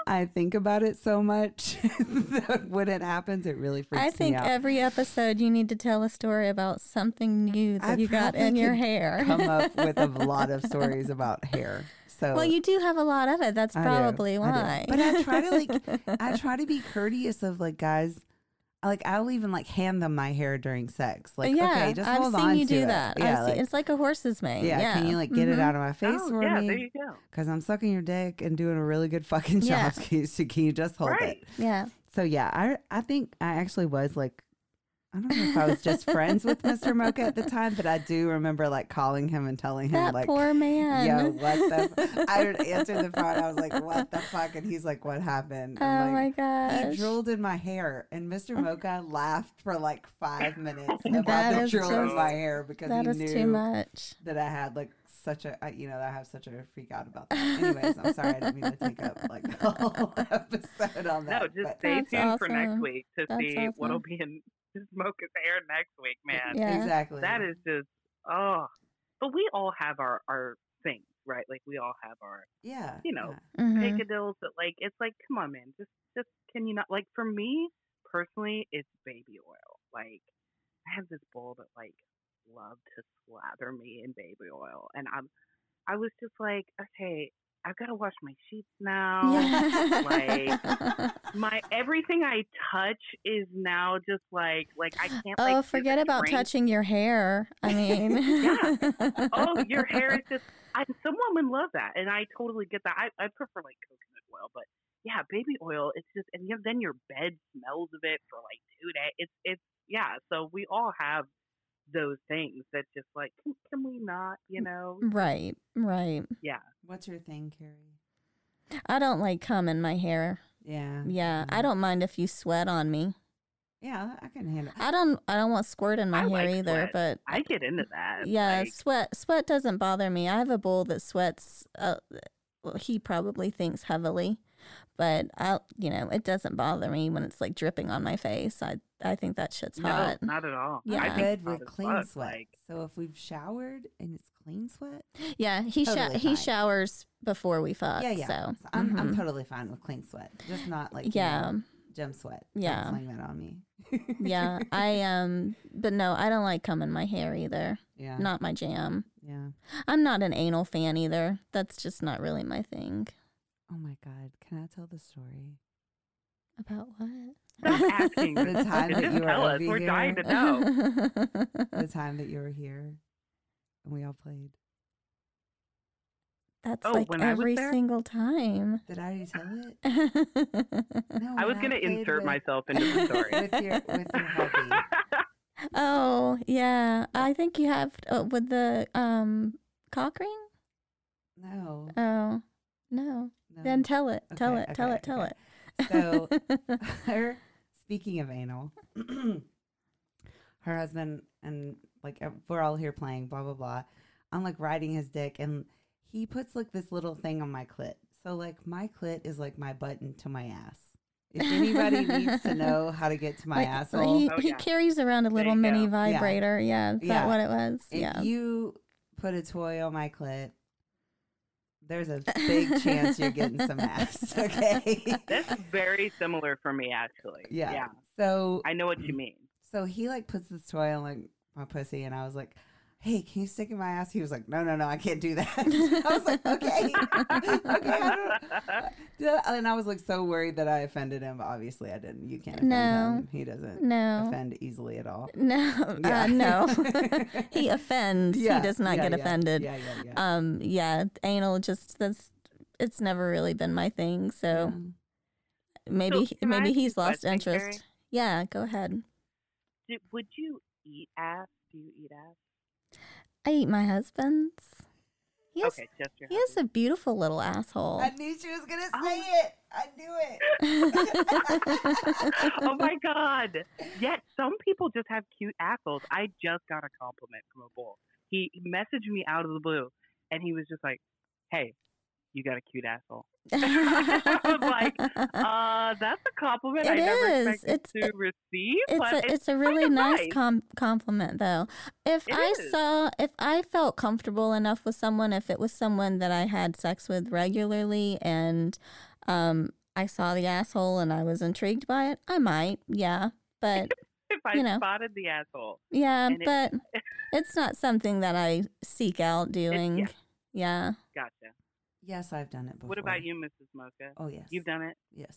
I think about it so much that when it happens, it really freaks me out. I think every episode you need to tell a story about something new that I you got in your hair. come up with a lot of stories about hair. So well, you do have a lot of it. That's probably I do. why. But I try to like I try to be courteous of like guys. Like I'll even like hand them my hair during sex. Like yeah, okay, just I've hold seen on you to do it. that. Yeah, I've seen- it's like a horse's mane. yeah, Yeah, Can you like get it Mhm. out of my face oh, for yeah, me? there you go. Because I'm sucking your dick and doing a really good fucking Yeah. job. Can you, so can you just hold Right. it? Yeah. So yeah, I I think I actually was like I don't know if I was just friends with Mr. Mocha at the time, but I do remember like calling him and telling him That like poor man. Yo, what the? I answered the phone. I was like, "What the fuck?" And he's like, "What happened?" oh I'm my like, gosh. He drooled in my hair, and Mr. Mocha laughed for like five minutes about That the is drool in my hair because That he is knew too much. that I had like such a, I- you know, that I have such a freak out about that. Anyways, I'm sorry, I didn't mean to take up like the whole episode on that. No, just stay That's tuned for next week to That's see what'll be in Smoke's hair next week, man. Yeah. exactly. That is just, oh. But we all have our, our things, right? Like, we all have our yeah, you know, yeah. Mhm. picadills that, like, it's like, come on, man. Just, just, can you not? Like, for me personally, it's baby oil. Like, I have this bowl that, like, love to slather me in baby oil. And I'm, I was just like, okay, I've got to wash my sheets now. Yeah. My everything I touch is now just like like I can't. oh, like, forget about drink. touching your hair. I mean, Yeah. Oh, your hair is just. I, some women love that, and I totally get that. I, I prefer like coconut oil, but yeah, baby oil. It's just, and you know, then your bed smells of it for like two days. It's it's yeah. So we all have those things that just like can, can we not? You know? right, right. Yeah. What's your thing, Carrie? I don't like cum in my hair. Yeah, Yeah, I mhm. don't mind if you sweat on me. Yeah, I can handle. I don't. I don't want squirt in my I hair like either. sweat. But I get into that. yeah, like, sweat. Sweat doesn't bother me. I have a bull that sweats. Uh, well, he probably thinks heavily, but I, you know, it doesn't bother me when it's like dripping on my face. I, I think that shit's no, hot. not at all. Yeah. I I'm think good with clean fuck, sweat. Like, so if we've showered and it's clean sweat, Yeah, he sho- he showers before we fuck. yeah, yeah. So So I'm I'm mhm. totally fine with clean sweat, just not like you yeah, know, gem sweat. Yeah. sling that on me. yeah. I um, but no, I don't like cum in my hair either. yeah, Not my jam. yeah. I'm not an anal fan either. That's just not really my thing. Oh my god, can I tell the story? About what? stop asking. The time that Just you were tell us. We're here. dying to know. The time that you were here, and we all played. That's Oh, like when I was every single time. Did I already tell it? No, I was going to insert with- myself into the story. with your with your hubby. oh yeah, I think you have uh, with the um cock ring. No, Oh no, no. then tell it, tell Okay, it, tell it, tell okay. it. So her speaking of anal, her husband and like we're all here playing blah blah blah. I'm like riding his dick and he puts like this little thing on my clit. So like my clit is like my button to my ass. If anybody needs to know how to get to my Like, asshole, He, Oh, he carries around a little mini go. vibrator. Yeah, is Yeah. that what it was? if yeah. you put a toy on my clit, there's a big chance you're getting some ass. Okay. That's very similar for me, actually. yeah. Yeah. So I know what you mean. So he like puts this toy on like my pussy, and I was like, "Hey, can you stick in my ass?" He was like, "No, no, no, I can't do that." I was like, "Okay, okay." I don't, and I was like so worried that I offended him, but obviously I didn't. You can't offend No. him. He doesn't no, offend easily at all. no, Yeah. uh, no. he offends. Yeah, he does not yeah, get yeah, offended. Yeah, yeah, yeah. Um, yeah, anal just that's it's never really been my thing. So maybe So, can I maybe he's lost interest. Carrie? Yeah, go ahead. Do, would you eat ass? Do you eat ass? I eat my husband's. He has, okay, just your he has a beautiful little asshole. I knew she was gonna say Oh. it. I knew it. oh my god! Yet some people just have cute assholes. I just got a compliment from a bull. He messaged me out of the blue, and he was just like, "Hey, you got a cute asshole." I was like, Uh, that's a compliment I It never is. expected It's- to receive. it's but a it's a really nice com- compliment though. If It I is. saw if I felt comfortable enough with someone, if it was someone that I had sex with regularly and um I saw the asshole and I was intrigued by it, I might, yeah. But if I you know. spotted the asshole. yeah, And it- but it's not something that I seek out doing. yeah. yeah. Gotcha. Yes, I've done it before. What about you, Mrs. Mocha? Oh yes, You've done it. Yes.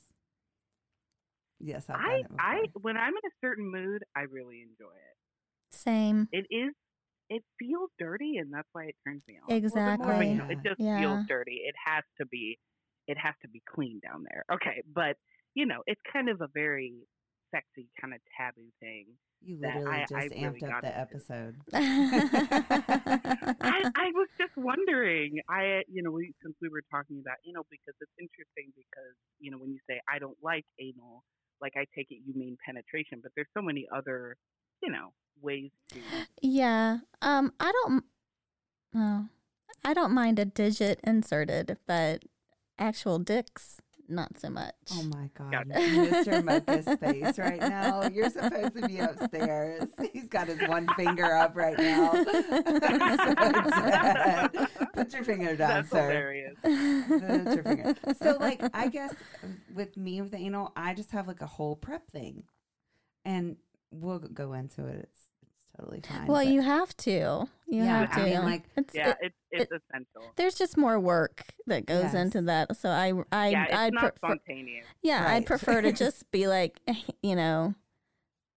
Yes, I've done I, it before. I, when I'm in a certain mood, I really enjoy it. Same. It is, it feels dirty, and that's why it turns me on. Exactly. Well, you know, it just Yeah. feels dirty. It has to be, it has to be clean down there. Okay, but you know, it's kind of a very sexy kind of taboo thing. you literally I- just I really amped up the into. episode. I, I was just wondering. I, you know, we, since we were talking about anal, because it's interesting because you know when you say I don't like anal, like I take it you mean penetration, but there's so many other, you know, ways to. Yeah. Um I don't oh, I don't mind a digit inserted, but actual dicks not so oh much. Oh my god, Mr. Mocha's face right now. You're supposed to be upstairs. He's got his one finger up right now. So. Put your finger down, That's sir. hilarious. Put your finger. So, like, I guess with me with the anal, I just have like a whole prep thing, and we'll go into it. It's it's totally fine. well, but- you have to. You Yeah, have I to. mean, like- it's, Yeah, it- it's it's essential. there's just more work that goes Yes. into that. So I I yeah, it's I'd not prefer, spontaneous. yeah, Right. I'd prefer to just be like, you know,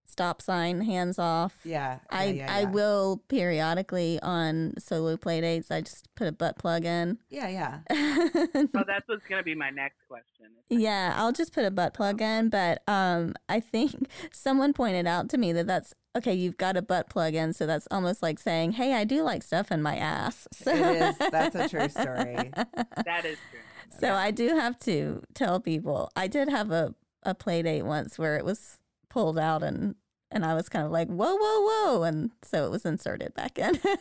stop sign, hands off. yeah, I yeah, yeah, I yeah. will periodically on solo play dates. I just put a butt plug in. Yeah, yeah. Oh, that's what's gonna be my next question. Yeah, I'll just put a butt plug in, but um, I think someone pointed out to me that that's okay. You've got a butt plug in, so that's almost like saying, "Hey, I do like stuff in my ass." So, It is. That's a true story. That is true. so I do have to tell people. I did have a a play date once where it was pulled out and. And I was kind of like, whoa, whoa, whoa. And so it was inserted back in. Well,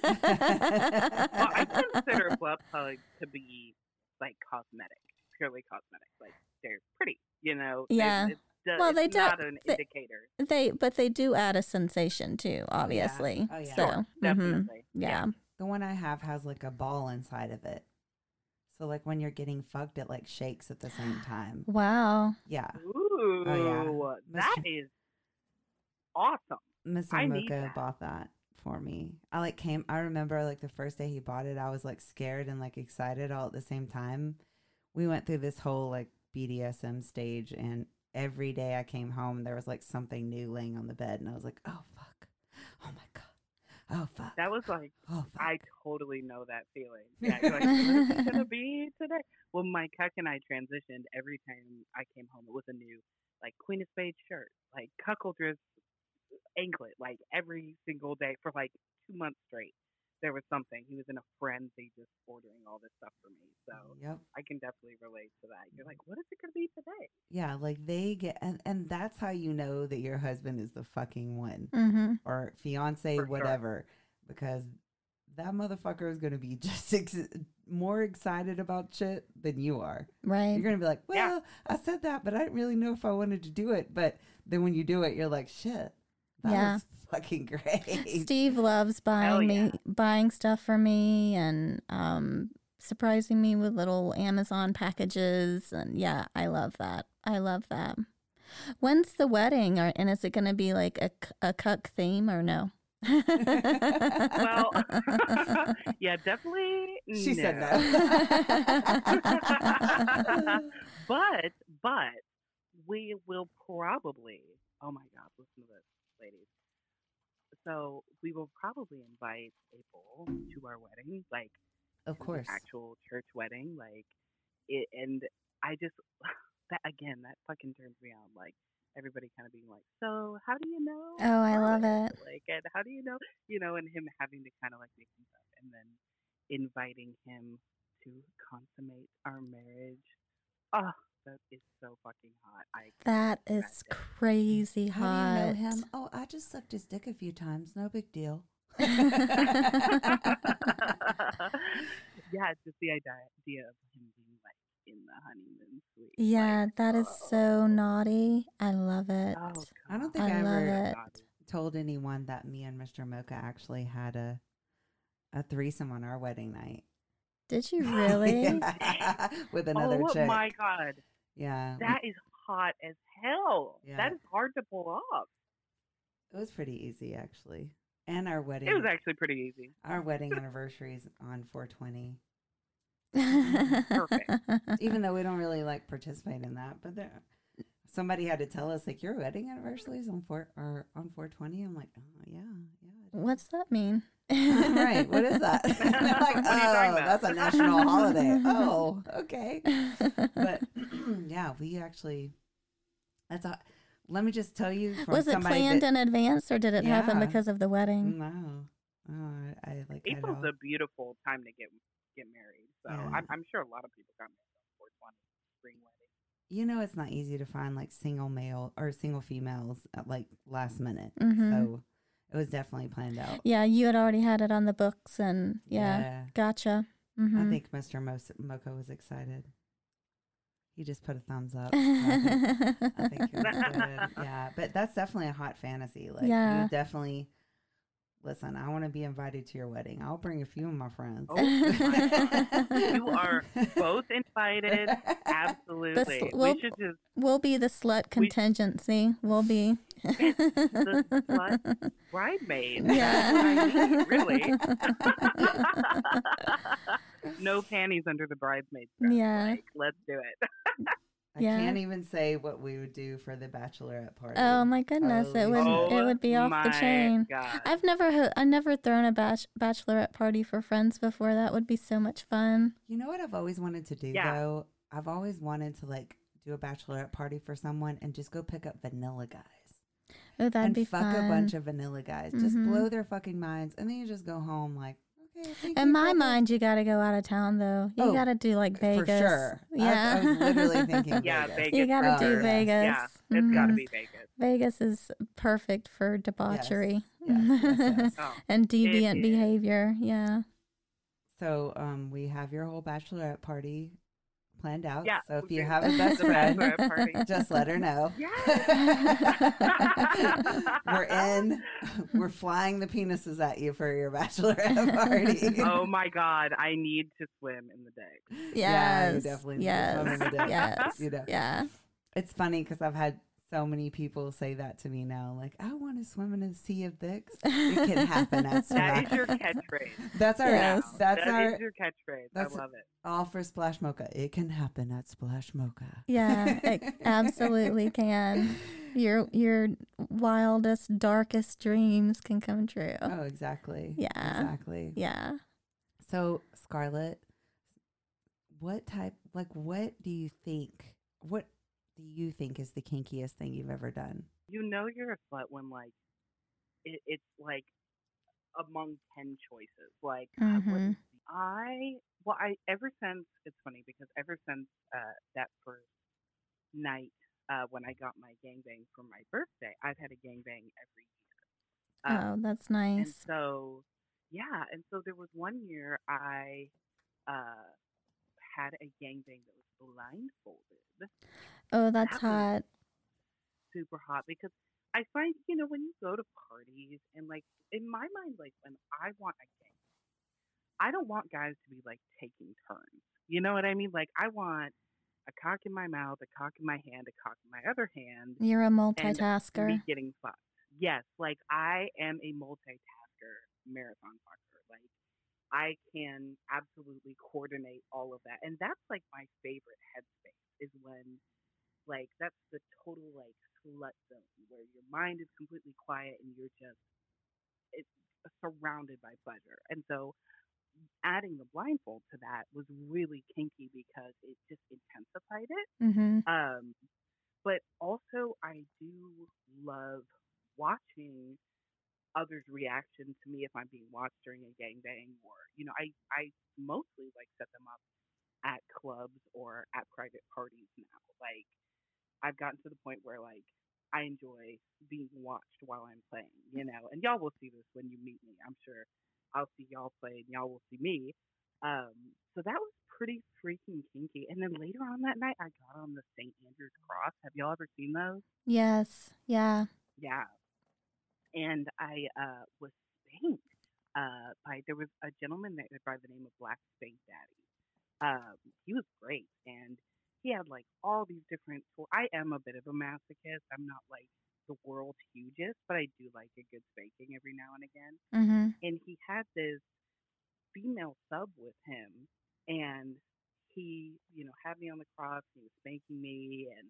I consider butt plugs to be like cosmetic, purely cosmetic. Like they're pretty, you know. Yeah. It's, Well, it's they do- not an they- indicator. they, but they do add a sensation too, obviously. Oh, yeah. So, Sure, mhm, definitely. yeah. The one I have has like a ball inside of it. So like when you're getting fucked, it like shakes at the same time. Wow. Yeah. Ooh, Oh, that Mr. is awesome. Mr. Mocha bought that for me. I like came I remember like the first day he bought it, I was like scared and like excited all at the same time. We went through this whole like BDSM stage and every day I came home there was like something new laying on the bed and I was like, "Oh fuck. Oh my god. Oh fuck. That was like oh fuck. I totally know that feeling. Yeah, you're like, what is it gonna be today? Well, my cuck and I transitioned every time I came home. It was a new like Queen of Spades shirt, like cuckoldress anklet, like every single day for like two months straight. There was something. He was in a frenzy just ordering all this stuff for me. So Yep. I can definitely relate to that. You're like, what is it gonna be today? Yeah, like they get, and, and that's how you know that your husband is the fucking one mm-hmm. or fiance, For sure. whatever, because that motherfucker is going to be just ex- more excited about shit than you are. Right. You're going to be like, Yeah. well, I said that, but I didn't really know if I wanted to do it. But then when you do it, you're like, shit, that Yeah. was fucking great. Steve loves buying yeah. me buying stuff for me and um surprising me with little Amazon packages and yeah, I love that. I love that. When's the wedding or, and is it going to be like a a cuck theme or no? Well, yeah, definitely. She said no. but but we will probably. Oh my God! Listen to this, ladies. So we will probably invite April to our wedding, like of course. actual church wedding, like it. And I just that again, that fucking turns me on. Like everybody kind of being like, "So how do you know?" Oh, I love it. Like, and how do you know? You know, and him having to kind of like make things up, and then inviting him to consummate our marriage. Oh, that is so fucking hot. I That can't is crazy How hot. do you know him? Oh, I just sucked his dick a few times. No big deal. yeah, it's just the idea, idea of him being like in the honeymoon suite. Yeah, like, that is oh, so naughty. I love it. Oh, I don't think I I, love ever it. told anyone that me and Mr. Mocha actually had a a threesome on our wedding night. Did you really? Yeah, With oh another oh chick. my god, Yeah. that is hot as hell. Yeah. That is hard to pull off. It was pretty easy actually. And our wedding It was actually pretty easy. our wedding anniversary is on 420. Perfect. Even though we don't really like participate in that, but there somebody had to tell us like your wedding anniversary is on four or on 420. I'm like, oh yeah, yeah. What's that mean? right. What is that? Like, What are you talking oh, that's a national holiday. Oh, okay. But yeah, we actually. That's a. Let me just tell you. From was it planned that, in advance or did it happen because of the wedding? No. Oh, I, I like. April's all- a beautiful time to get get married. So Yeah. I'm, I'm sure a lot of people got married on 420 spring wedding. you know, it's not easy to find like single male or single females at like last minute. Mhm. So it was definitely planned out. Yeah, you had already had it on the books, and yeah, gotcha. hmm I think Mr. Mos- Mocha was excited. He just put a thumbs up. I think, I think it was good. Yeah, but that's definitely a hot fantasy. Like, Yeah. you definitely listen. I want to be invited to your wedding. I'll bring a few of my friends. Oh my You are both invited. Absolutely. well- we should just we'll be the slut contingency. We'll be the slut bridesmaids. Yeah. I need, really. no panties under the bridesmaid dress. Yeah. Like, let's do it. I Yeah. can't even say what we would do for the bachelorette party. Oh my goodness, it would shit. it would be off the chain. God. I've never I've never thrown a bach- bachelorette party for friends before. That would be so much fun. You know what I've always wanted to do Yeah. though? I've always wanted to like do a bachelorette party for someone and just go pick up vanilla guys. Oh, that'd and be fuck fun. a bunch of vanilla guys. Just Mhm. blow their fucking minds and then you just go home like, okay, thank In my couple. mind, you got to go out of town though. You Oh, got to do like Vegas. For sure. I- Yeah, I, was literally thinking yeah, Vegas. Vegas. you got to Oh, do yes. Vegas. Yeah, it's got to be Vegas. Vegas is perfect for debauchery Yes, yes, yes. Oh, and deviant is. behavior. Yeah. So um, we have your whole bachelorette party planned out. Yeah, So if you have a best The friend, bachelorette party. just let her know. we're in. We're flying the penises at you for your bachelorette party. oh my God, I need to swim in the day. Yes. Yeah, you definitely need to yes. swim in the dick. Yes. You know. Yeah. It's funny because I've had So many people say that to me now. Like, I want to swim in a sea of dicks. It can happen at That is Splash. your catchphrase. That's our Yes. that's That our is your catchphrase. that's- I love it. all for Splash Mocha. It can happen at Splash Mocha. Yeah, it absolutely can. Your your wildest, darkest dreams can come true. Oh, exactly. Yeah. Exactly. Yeah. So, Scarlett, what type, like, what do you think, what do you think is the kinkiest thing you've ever done? You know you're a slut when like it, it's like among ten choices. Like Mhm. I well I ever since it's funny because ever since uh, that first night uh, when I got my gangbang for my birthday, I've had a gangbang every year. Um, Oh, that's And nice. so, yeah, and so there was one year I uh, had a gangbang that was blindfolded, Oh, that's that hot. super hot because I find you know when you go to parties and like in my mind like when I want a gang, I don't want guys to be like taking turns. You know what I mean? Like I want a cock in my mouth, a cock in my hand, a cock in my other hand, You're a me multitasker. getting fucked. Yes, like I am a multitasker marathon fucker. Like I can absolutely coordinate all of that. And that's like my favorite headspace is when like that's the total like slut zone where your mind is completely quiet and you're just it's surrounded by pleasure. And so adding the blindfold to that was really kinky because it just intensified it. Mm-hmm. Um, but also, I do love watching others' reaction to me if I'm being watched during a gangbang, or you know, I I mostly like set them up at clubs or at private parties now. Like, I've gotten to the point where like I enjoy being watched while I'm playing, you know, and y'all will see this when you meet me. I'm sure I'll see y'all play and y'all will see me. Um, so that was pretty freaking kinky. And then later on that night, I got on the St. Andrew's Cross. Have y'all ever seen those? Yes. Yeah. Yeah. And I uh, was spanked uh, by, there was a gentleman there by the name of Black Spank Daddy. Um, he was great. And he had like all these different. I am a bit of a masochist. I'm not like the world's hugest, but I do like a good spanking every now and again Mm-hmm. and he had this female sub with him and he you know had me on the cross he was spanking me and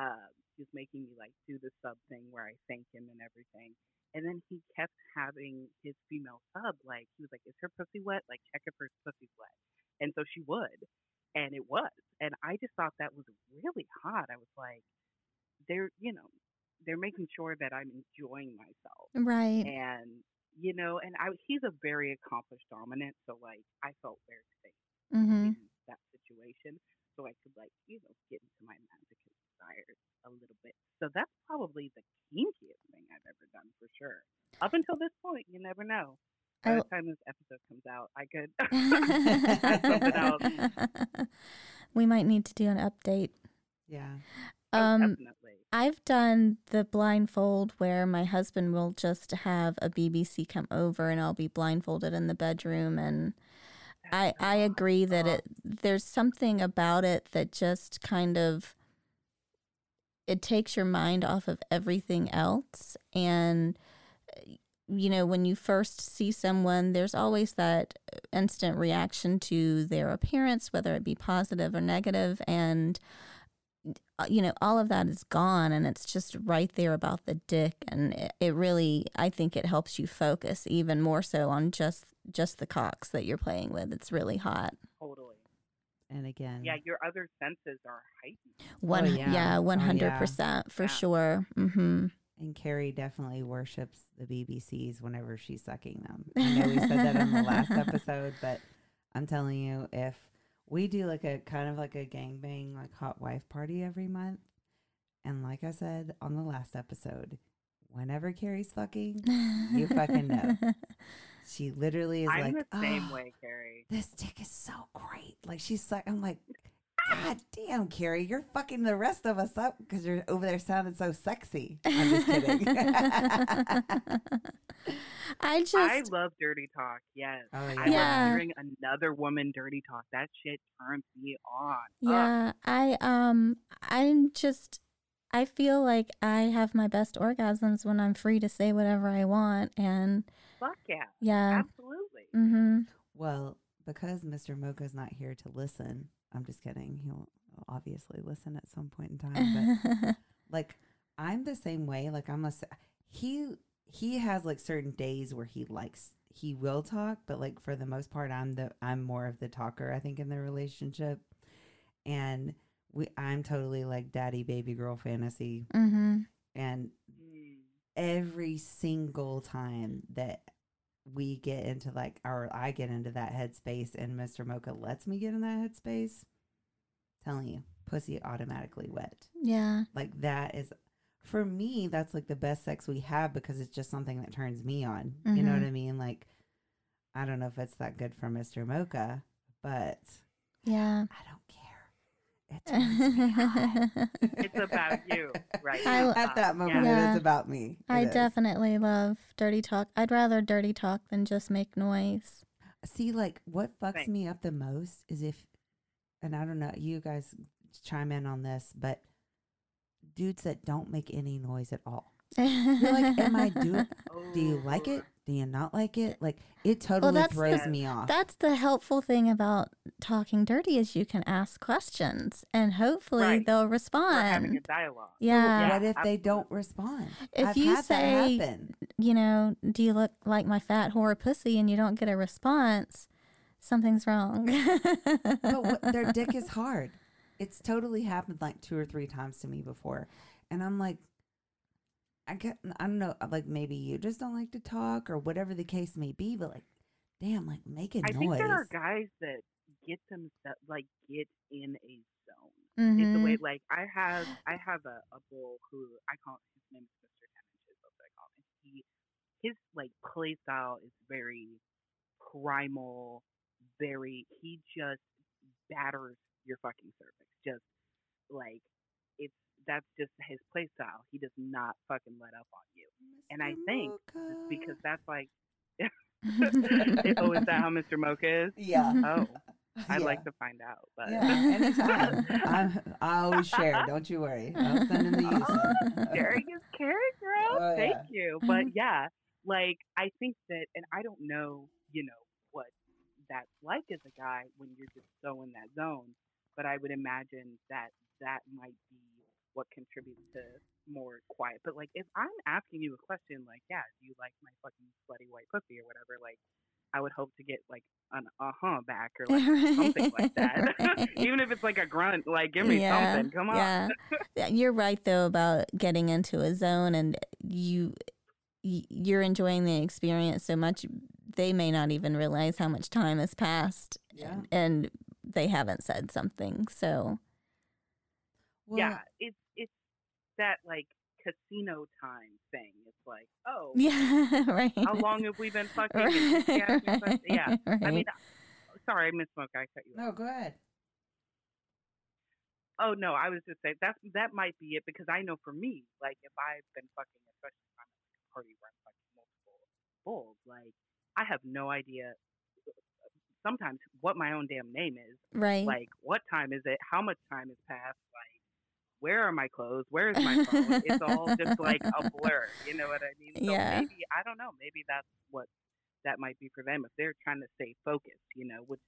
uh, he was making me like do the sub thing where i thank him and everything and then he kept having his female sub like he was like is her pussy wet like check if her pussy's wet and so she would and it was and i just thought that was really hot i was like they're you know they're making sure that i'm enjoying myself Right. and you know, and I he's a very accomplished dominant, so like I felt very safe Mm-hmm. in that situation, so I could like you know get into my masochist desires a little bit. So that's probably the kinkiest thing I've ever done for sure. Up until this point, you never know. By the time this episode comes out, I could we might need to do an update. Yeah. Oh, Um, definitely. I've done the blindfold where my husband will just have a BBC come over and I'll be blindfolded in the bedroom and I I agree that it there's something about it that just kind of it takes your mind off of everything else and you know when you first see someone there's always that instant reaction to their appearance whether it be positive or negative and uh, you know all of that is gone and it's just right there about the dick and it, it really i think it helps you focus even more so on just just the cocks that you're playing with it's really hot totally. And again, Yeah, your other senses are heightened. one yeah. yeah, Oh, 100% for Yeah. sure mm-hmm and Carrie definitely worships the BBCs whenever she's sucking them. I know we said that in the last episode, but I'm telling you, if we do like a kind of like a gangbang, like hot wife party every month, and like I said on the last episode, whenever Carrie's fucking, You fucking know. she literally is I'm like, the same "Oh, way, Carrie. This dick is so great. Like she's like, I'm like, God damn, Carrie, you're fucking the rest of us up because you're over there sounding so sexy. I'm just kidding. I just I love dirty talk. Yes. Oh, I yeah. Yeah. love hearing another woman dirty talk. That shit turns me on. Ugh. Yeah, I um I'm just I feel like I have my best orgasms when I'm free to say whatever I want. And Fuck yeah. yeah. Absolutely. Mm-hmm. Well, because Mr. Mocha's not here to listen, I'm just kidding. He'll obviously listen at some point in time. But like, I'm the same way. Like, I'm a he. He has like certain days where he likes he will talk, but like for the most part, I'm the I'm more of the talker. I think in the relationship, and we I'm totally like daddy baby girl fantasy, mm-hmm. and every single time that we get into like or I get into that headspace and Mr. Mocha lets me get in that headspace, telling you, pussy automatically wet. Yeah. Like that is for me, that's like the best sex we have because it's just something that turns me on. You know what mm-hmm. I mean? Like I don't know if it's that good for Mr. Mocha, but Yeah. I don't care. It turns me on. It's about you, right? I- now. At that moment, Yeah. it is about me. I It is. definitely love dirty talk. I'd rather dirty talk than just make noise. See, like what fucks Thanks. me up the most is if, and I don't know, you guys chime in on this, but dudes that don't make any noise at all. You're like, am I doing- Do you like Oh, it? Do you not like it? Like it totally that's throws the- me off. That's the helpful thing about talking dirty is you can ask questions and hopefully Right. they'll respond. We're having a respond. dialogue. Yeah. Yeah, what if they don't respond? If I've you had say- that happen. You know, do you look like my fat whore pussy and you don't get a response? Something's wrong. but what, their dick is hard. It's totally happened like two or three times to me before, and I'm like, I get, I don't know, like maybe you just don't like to talk or whatever the case may be, but like, damn, like make a I noise. I think there are guys that get themselves like get in a zone. It's Mhm. the way like I have I have a, a bull who I call his name is Mr. Ten Inches, that's what I call him. He his like play style is very primal, very he just batters your fucking cervix. Just like it's that's just his play style. He does not fucking let up on you. and I think Mocha. Because that's like oh, is that how Mr. Mocha is? yeah, Oh, I'd Yeah. like to find out. But Yeah, anytime. I'm, I always share. Don't you worry. I'll send him the use. Oh, sharing is caring, girl. Oh, Thank yeah. you. But mm-hmm. yeah, like I think that, and I don't know, you know, what that's like as a guy when you're just so in that zone. But I would imagine that that might be what contributes to more quiet. But like, if I'm asking you a question, like, yeah, do you like my fucking slutty white pussy or whatever? Like, I would hope to get like an uh huh back or like something like that. Right. Even if it's like a grunt, like give me Yeah, something. Come on. Yeah. Yeah, You're right though about getting into a zone and you you're enjoying the experience so much they may not even realize how much time has passed Yeah. and they haven't said something. So Well, yeah, it's it's that like casino time thing. It's like, oh, yeah, right. how long have we been fucking? Asked me questions. yeah, I mean, uh, sorry, Mrs. Mocha, I cut you. No, off. go ahead. Oh no, I was just saying that that might be it because I know for me, like if I've been fucking, especially if I'm at like a party where I'm fucking multiple bulls, like I have no idea. Sometimes what my own damn name is, right. like what time is it? How much time has passed? Where are my clothes? Where is my phone? it's all just like a blur. You know what I mean? So Yeah. maybe I don't know. Maybe that's what that might be for them if they're trying to stay focused. You know, which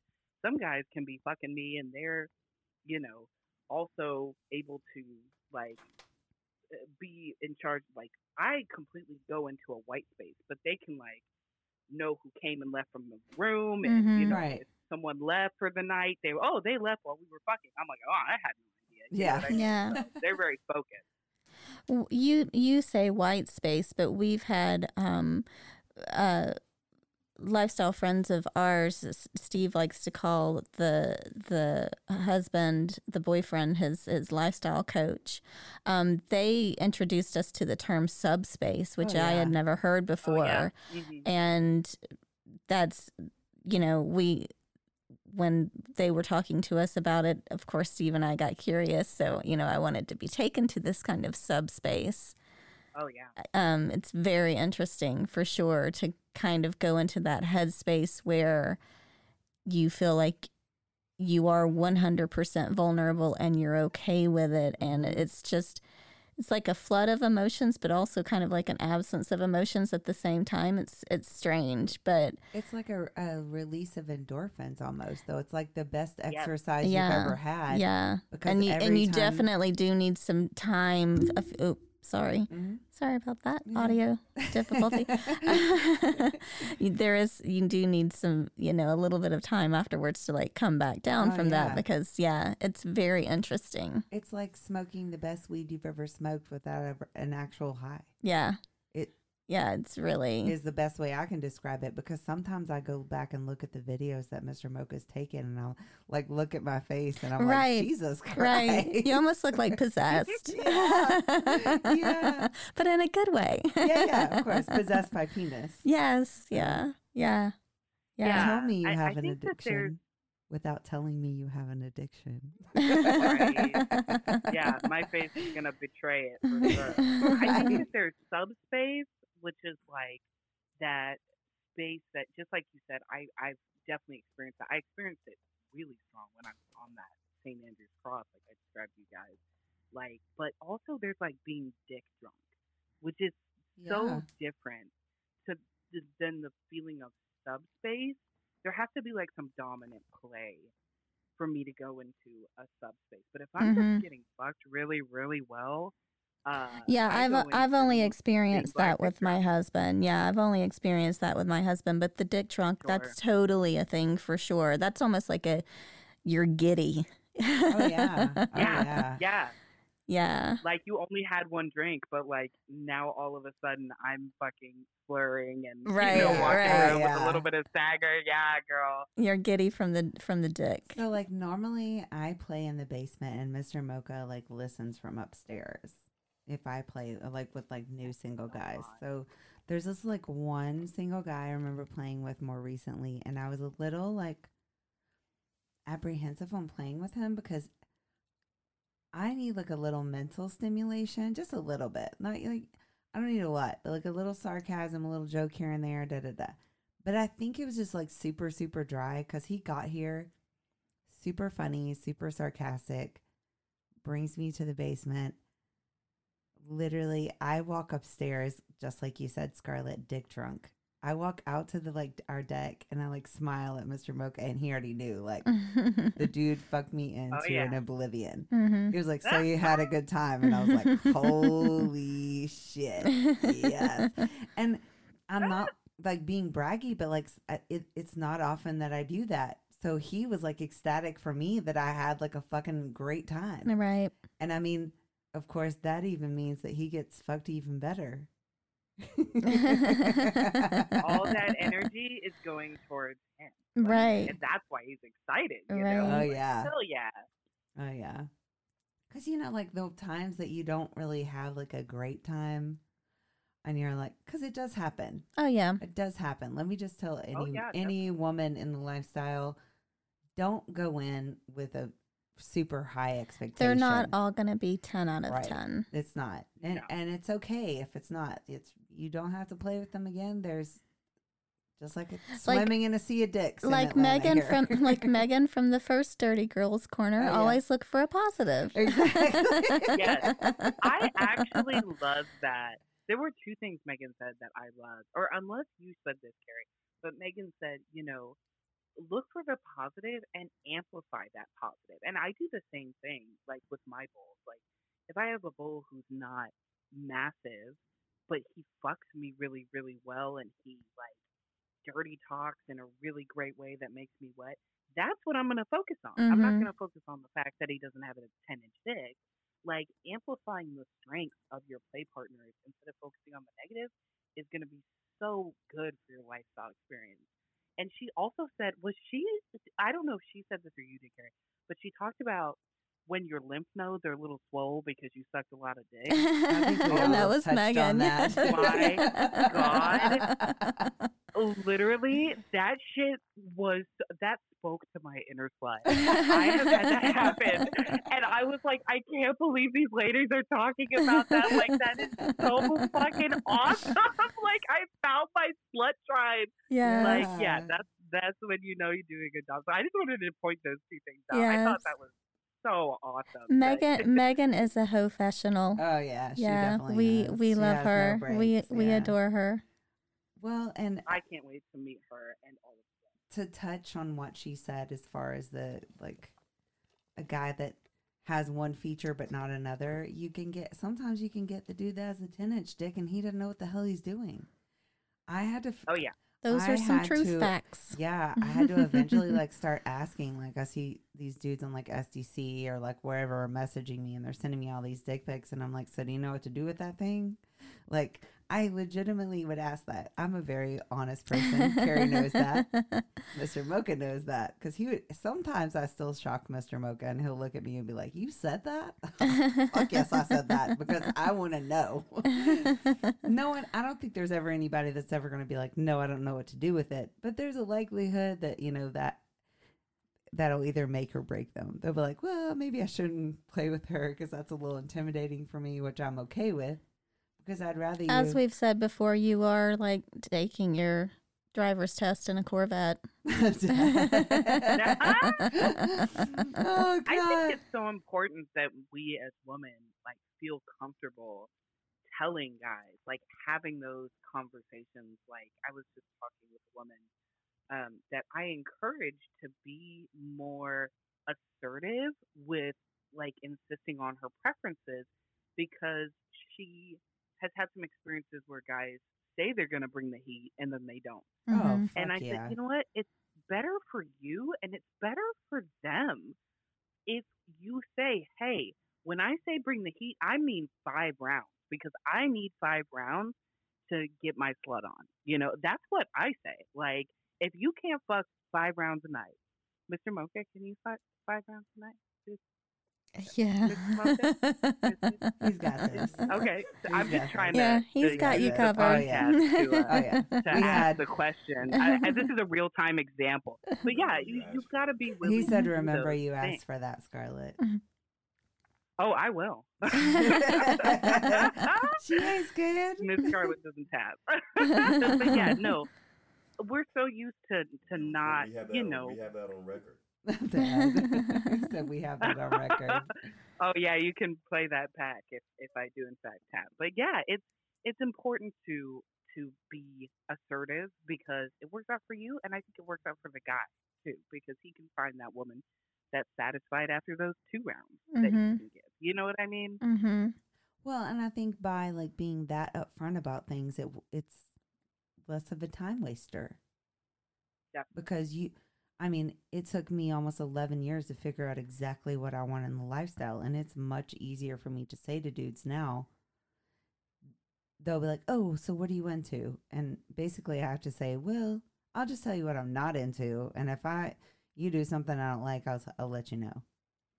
some guys can be fucking me and they're, you know, also able to like uh, be in charge. Like I completely go into a white space, but they can like know who came and left from the room, and you Mhm. know Right. if someone left for the night. They were, oh they left while we were fucking. I'm like oh I had no idea. You know Yeah. what I mean? Yeah. So they're very focused. You you say white space, but we've had um, uh, lifestyle friends of ours. Steve likes to call the the husband, the boyfriend, his his lifestyle coach. Um, they introduced us to the term subspace, which I had never heard before, Oh, yeah. Mhm. and that's you know we when they were talking to us about it of course steve and i got curious. So you know i wanted to be taken to this kind of subspace. Oh yeah. um, it's very interesting for sure to kind of go into that headspace where you feel like you are 100% vulnerable and you're okay with it. And it's just it's like a flood of emotions, but also kind of like an absence of emotions at the same time. It's it's strange, but It's like a, a release of endorphins almost, though. It's like the best Yep. exercise Yeah. you've ever had. yeah, Because and you and you time- definitely do need some time. Of, oh, sorry, Mhm. sorry about that Yeah. audio difficulty. There is you do need some you know a little bit of time afterwards to like come back down Oh, from yeah. that because yeah, it's very interesting. It's like smoking the best weed you've ever smoked without ever, an actual high. Yeah, yeah, it's really is the best way I can describe it because sometimes I go back and look at the videos that Mr. Mocha's taken and I'll like look at my face and I'm Right. like, Jesus Christ. right. You almost look like possessed. Yeah. Yeah. but in a good way. yeah, yeah, of course. Possessed by penis. Yes. Yeah. Yeah. Yeah. Yeah. Tell me you I- I have an think that there's- addiction without telling me you have an addiction. yeah, my face is gonna betray it for sure. I think that there's subspace, which is like that space that, just like you said, I I've definitely experienced that. I experienced it really strong when I was on that St. Andrew's Cross, like I described to you guys. Like, but also there's like being dick drunk, which is so different to than the feeling of subspace. There has to be like some dominant play for me to go into a subspace. But if I'm Mhm. just getting fucked really, really well, uh, Yeah, I I've I've only experienced that with picture. my husband. Yeah, I've only experienced that with my husband, but the dick drunk, that's totally a thing for sure. That's almost like a you're giddy. Oh yeah. Oh, Yeah. yeah. yeah, yeah. like you only had one drink, but like now all of a sudden I'm fucking slurring and Right, you know, walking right. around with a little bit of stagger. Yeah, girl. You're giddy from the from the dick. So like normally I play in the basement and Mr. Mocha like listens from upstairs if I play like with like new single oh, guys. So there's this like one single guy I remember playing with more recently and I was a little like apprehensive on playing with him because I need like a little mental stimulation, just a little bit. Not like I don't need a lot, but like a little sarcasm, a little joke here and there, da da da. But I think it was just like super, super dry because he got here super funny, super sarcastic, brings me to the basement. Literally, I walk upstairs, just like you said, Scarlet, dick drunk. I walk out to the like our deck and I like smile at Mr. Mocha, and he already knew like the dude fucked me into yeah. an oblivion. hmm He was like, "So you had a good time," and I was like, "Holy shit, yes!" And I'm not like being braggy, but like it, it's not often that I do that. So he was like ecstatic for me that I had like a fucking great time. right. And I mean, of course, that even means that he gets fucked even better. All that energy is going towards him. Right. And that's why he's excited. You Right. know? Oh Like, yeah. Hell yeah. Oh yeah. Cause you know, like the times that you don't really have like a great time, and you're like, cause it does happen. Oh yeah. It does happen. Let me just tell oh, any Oh, yeah, any woman in the lifestyle, don't go in with a super high expectations. They're not all going to be 10 out of Right. 10. It's not, and No. and it's okay if it's not. It's you don't have to play with them again. There's just like it's Like- swimming in a sea of dicks. Like Atlanta Megan here. from like Megan from the first Dirty Girls Corner, Oh, yeah. always look for a positive. Exactly. Yes. I actually love that. There were two things Megan said that I loved, or unless you said this, Carrie, but Megan said, you know, look for the positive and amplify that positive. And I do the same thing, like with my bulls. Like, if I have a bull who's not massive, but he fucks me really, really well, and he like dirty talks in a really great way that makes me wet. That's what I'm going to focus on. I'm not Mhm. going to focus on the fact that he doesn't have a 10 inch dick like amplifying the strengths of your play partners instead of focusing on the negative is going to be so good for your lifestyle experience. And she also said, was she, I don't know if she said this or you did, Carrie, but she talked about when your lymph nodes are a little swole because you sucked a lot of dick. think we and that was touched on Megan. that. My Literally, that shit was, that spoke to my inner slut. I have had that happen. And I was like, I can't believe these ladies are talking about that. Like, that is so fucking awesome. like, I found my slut tribe. yeah. Like, yeah, Yeah. that's that's when you know you're doing a good job. So I just wanted to point those two things out. I thought that was so awesome. Megan Megan is a professional. Oh yeah, she yeah, definitely we is. we She love has no her. we breaks, we yeah. adore her. Well, and I can't wait to meet her and all of them. to touch on what she said as far as the like a guy that has one feature but not another, you can get sometimes you can get the dude that has a ten inch dick and he doesn't know what the hell he's doing. I had to f- Oh yeah. Those I are some had truth to- facts. Yeah, I had to eventually like start asking. Like, I see these dudes on like SDC or like wherever are messaging me, and they're sending me all these dick pics, and I'm like, "So do you know what to do with that thing?" Like, I legitimately would ask that. I'm a very honest person. Carrie knows that. Mr. Mocha knows that because he would. Sometimes I still shock Mr. Mocha, and he'll look at me and be like, "You said that?" Fuck yes, I said that because I want to know. no one, I don't think there's ever anybody that's ever going to be like, no, I don't know what to do with it. But there's a likelihood that, you know, that that'll either make or break them. They'll be like, well, maybe I shouldn't play with her because that's a little intimidating for me, which I'm okay with because I'd rather you. As we've said before, you are like taking your driver's test in a Corvette. oh, I think it's so important that we as women like feel comfortable telling guys, like having those conversations. Like I was just talking with a woman um, that I encourage to be more assertive with like insisting on her preferences because she has had some experiences where guys say they're going to bring the heat and then they don't. Oh, Mhm. fuck And I yeah. said, you know what? It's better for you and it's better for them if you say, hey, when I say bring the heat, I mean five rounds because I need five rounds to get my slut on. You know, that's what I say. Like, if you can't fuck five rounds a night, Mr. Mocha, can you fuck five rounds a night? Yeah. He's got this. Okay, so I'm just trying Yeah, to. he's to got use you the covered. podcast to, uh, Oh, yeah. to We ask had- the question. I, and this is a real time example. But yeah, you, you've got to be willing. He said, to remember those you asked things. for that, Scarlet. Oh, I will. she ain't scared. Miss Scarlet doesn't tap. but yeah, no, we're so used to to not, we that you on, know. we have that on record. He said we have that on record. oh yeah, you can play that back if if I do in fact have. But yeah, it's it's important to to be assertive because it works out for you, and I think it works out for the guy too because he can find that woman that's satisfied after those two rounds that you Mhm. can give. You know what I mean? hmm Well, and I think by like being that upfront about things, it it's less of a time waster. Yep. Because you, I mean, it took me almost eleven years to figure out exactly what I want in the lifestyle, and it's much easier for me to say to dudes now. They'll be like, "Oh, so what are you into?" And basically, I have to say, "Well, I'll just tell you what I'm not into, and if I you do something I don't like, I'll I'll let you know."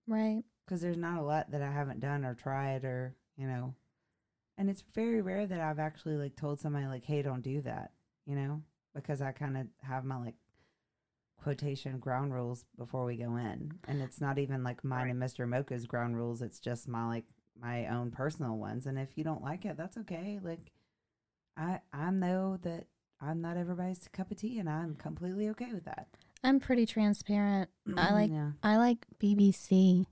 Right. because there's not a lot that I haven't done or tried or you know, and it's very rare that I've actually like told somebody like, "Hey, don't do that," you know, because I kind of have my like quotation ground rules before we go in, and it's not even like mine and Mister Mocha's ground rules. It's just my like my own personal ones, and if you don't like it, that's okay. Like, I I know that I'm not everybody's cup of tea, and I'm completely okay with that. I'm pretty transparent. Mm-hmm. I like yeah, I like BBC.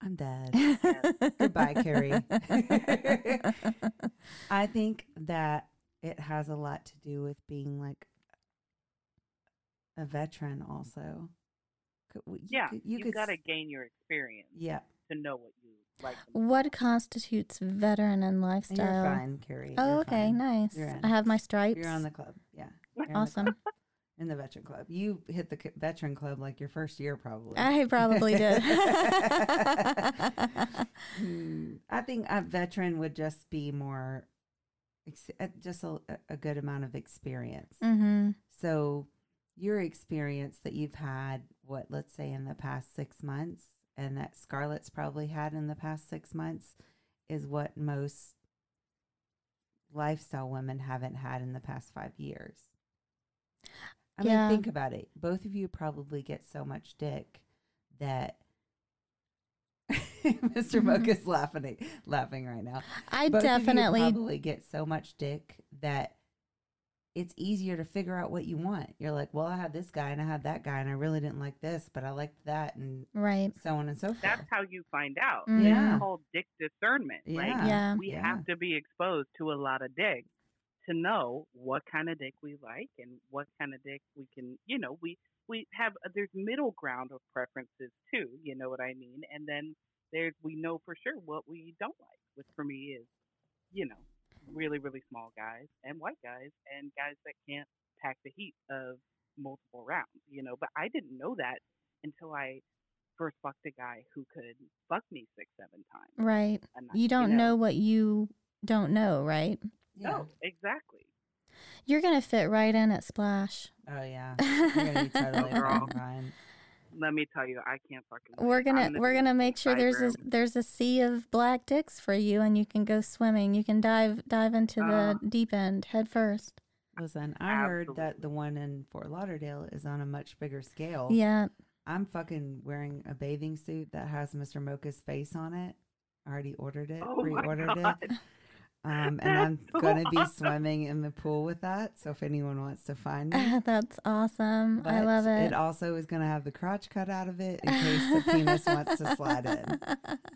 I'm dead. Goodbye, Carrie. I think that it has a lot to do with being like a veteran, also. Could- You yeah, could, you, you could. got to s- gain your experience Yeah, to know what you like. What constitutes veteran and and lifestyle? you're fine, Carrie. Oh, You're okay, fine. nice. I have my stripes. You're on the club. Yeah. you're in the awesome. club. In the veteran club, you hit the c- veteran club like your first year, probably. I probably did. Hmm, I think a veteran would just be more, ex- uh, just a, a good amount of experience. mm-hmm. So, your experience that you've had, what, let's say in the past six months, and that Scarlet's probably had in the past six months, is what most lifestyle women haven't had in the past five years. I Yeah. mean, think about it. Both of you probably get so much dick that. Mr. Mocha's mm-hmm. laughing, laughing right now I both of you definitely probably get so much dick that it's easier to figure out what you want. You're like, well, I had this guy and I had that guy and I really didn't like this, but I liked that and right. so on and so forth. That's how you find out. Mhm. Yeah. It's called dick discernment. Like Yeah. Yeah. we Yeah. have to be exposed to a lot of dick to know what kind of dick we like and what kind of dick we can, you know, we we have there's middle ground of preferences too, you know what I mean? And then there's we know for sure what we don't like, which for me is, you know, really really small guys and white guys and guys that can't pack the heat of multiple rounds, you know, but I didn't know that until I first fucked a guy who could fuck me six, seven times. Right. a night, You don't know what you don't know, right? Yeah. No, exactly. You're going to fit right in at Splash. Oh yeah. You're gonna be totally Girl. fine, Ryan. Let me tell you, I can't fucking. wait. We're gonna gonna we're gonna make sure side there's a there's a sea of black dicks for you, and you can go swimming. You can dive dive into Uh, the deep end head first. Listen, I heard that the one in Fort Lauderdale is on a much bigger scale. Yeah, I'm fucking wearing a bathing suit that has Mr. Mocha's face on it. I already ordered it, Oh my pre-ordered god! it. Um, and I'm so gonna be awesome. swimming in the pool with that. So if anyone wants to find me, that's awesome. I love it. It also is gonna have the crotch cut out of it in case the penis wants to slide in.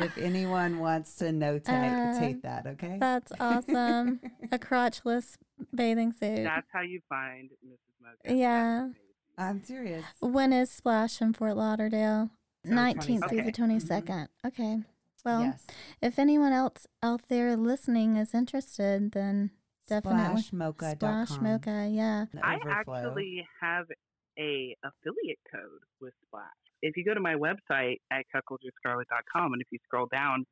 If anyone wants to notate Uh, take that, okay? That's awesome. a crotchless bathing suit. That's how you find Mrs. Mocha. Yeah. I'm serious. When is Splash in Fort Lauderdale? So 19th through the 22nd. 22nd. Okay. Well, yes. if anyone else out there listening is interested, then definitely Splashmocha.com. Splash Mocha. Yeah. I actually have a affiliate code with Splash. If you go to my website at cuckoldressscarlet.com and if you scroll down,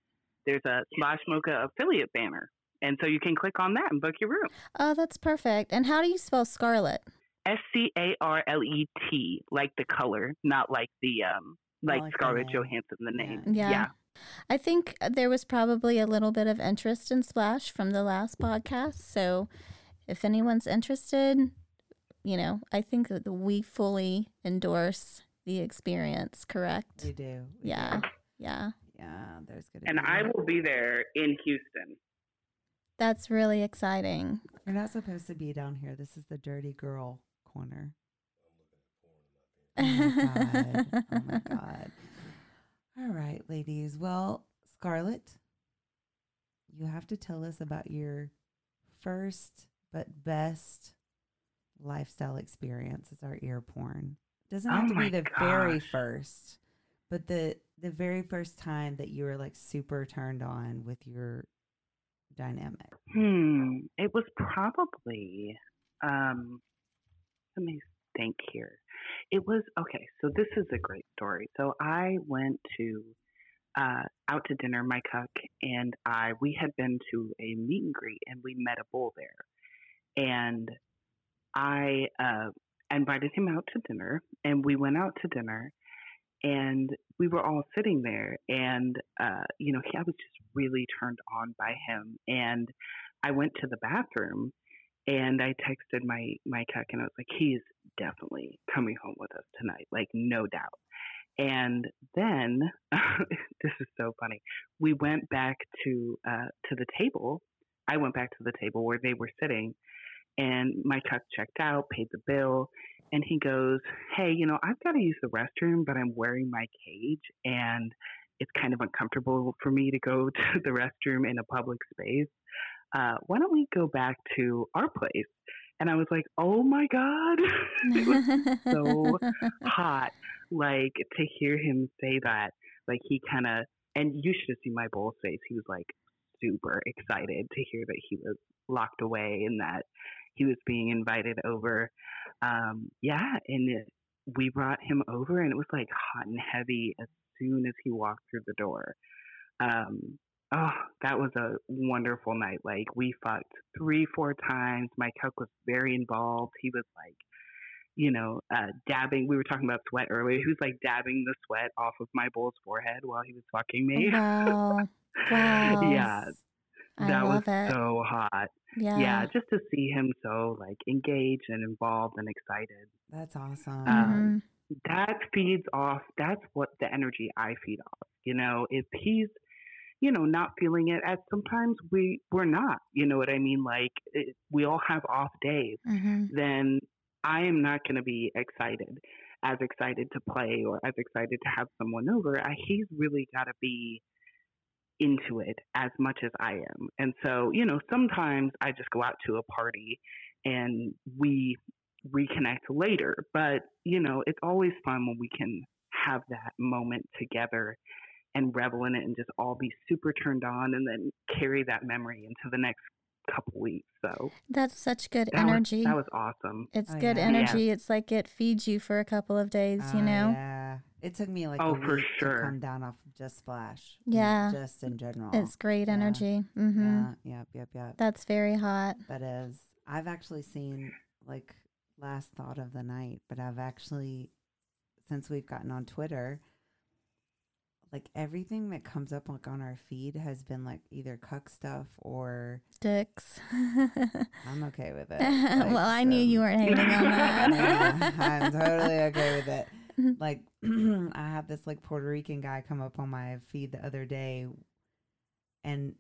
there's a Splash Mocha affiliate banner. And so you can click on that and book your room. Oh, that's perfect. And how do you spell Scarlet? S C A R L E T, like the color, not like the um like, like Scarlett. Johansson, the name. Yeah. Yeah. I think there was probably a little bit of interest in Splash from the last podcast. So if anyone's interested, you know, I think that we fully endorse the experience, correct? We do. we Yeah. do. Yeah. Yeah. There's gonna And be I will be there in Houston. That's really exciting. You're not supposed to be down here. This is the dirty girl corner. Oh my god. Oh my god. All right, ladies. Well, Scarlet, you have to tell us about your first but best lifestyle experience as our ear porn. Doesn't have Oh to be the very first, but the the very first time that you were like super turned on with your dynamic. Hmm. It was probably um let me think here. It was okay, so this is a great story. So I went to uh out to dinner, my cuck and I we had been to a meet and greet and we met a bull there. And I uh invited him out to dinner and we went out to dinner and we were all sitting there and uh you know he, i was just really turned on by him and i went to the bathroom and i texted my my cuck and i was like he's definitely coming home with us tonight like no doubt and then this is so funny we went back to uh to the table i went back to the table where they were sitting and my cuck checked out paid the bill and he goes, Hey, you know, I've got to use the restroom, but I'm wearing my cage and it's kind of uncomfortable for me to go to the restroom in a public space. Uh, why don't we go back to our place? And I was like, Oh my God. it was so hot. Like to hear him say that, like he kind of, and you should have seen my bull's face. He was like super excited to hear that he was locked away and that he was being invited over. Um, yeah, and it, we brought him over, and it was like hot and heavy as soon as he walked through the door. Um, oh, that was a wonderful night. Like we fucked three, four times. My cuck was very involved. He was like, you know, uh, dabbing. We were talking about sweat earlier. He was like dabbing the sweat off of my bull's forehead while he was fucking me. wow. Wow. yeah, I that was it. so hot. yeah. yeah, just to see him so like engaged and involved and excited. That's awesome. Um, Mhm. That feeds off. That's what the energy I feed off. You know, if he's you know, not feeling it as sometimes we we're not. You know what I mean? Like it, we all have off days. hmm Then I am not going to be excited, as excited to play or as excited to have someone over. I, he's really got to be into it as much as I am. And so, you know, sometimes I just go out to a party and we reconnect later. But, you know, it's always fun when we can have that moment together and revel in it and just all be super turned on and then carry that memory into the next couple weeks. So That's such good that was, energy. that was awesome. it's Oh, good yeah. energy. It's like it feeds you for a couple of days, you Oh, know? yeah. It took me like Oh, a for sure. to come down off just splash. Yeah. Just in general. It's great Yeah. energy. hmm Yeah. Yep. Yep. Yep. That's very hot. That is. I've actually seen like last thought of the night, but I've actually since we've gotten on Twitter, like everything that comes up like on our feed has been like either cuck stuff or Dicks. I'm okay with it. well, I knew you weren't hating on that. I'm totally okay with it. Mhm. Like I had this like Puerto Rican guy come up on my feed the other day and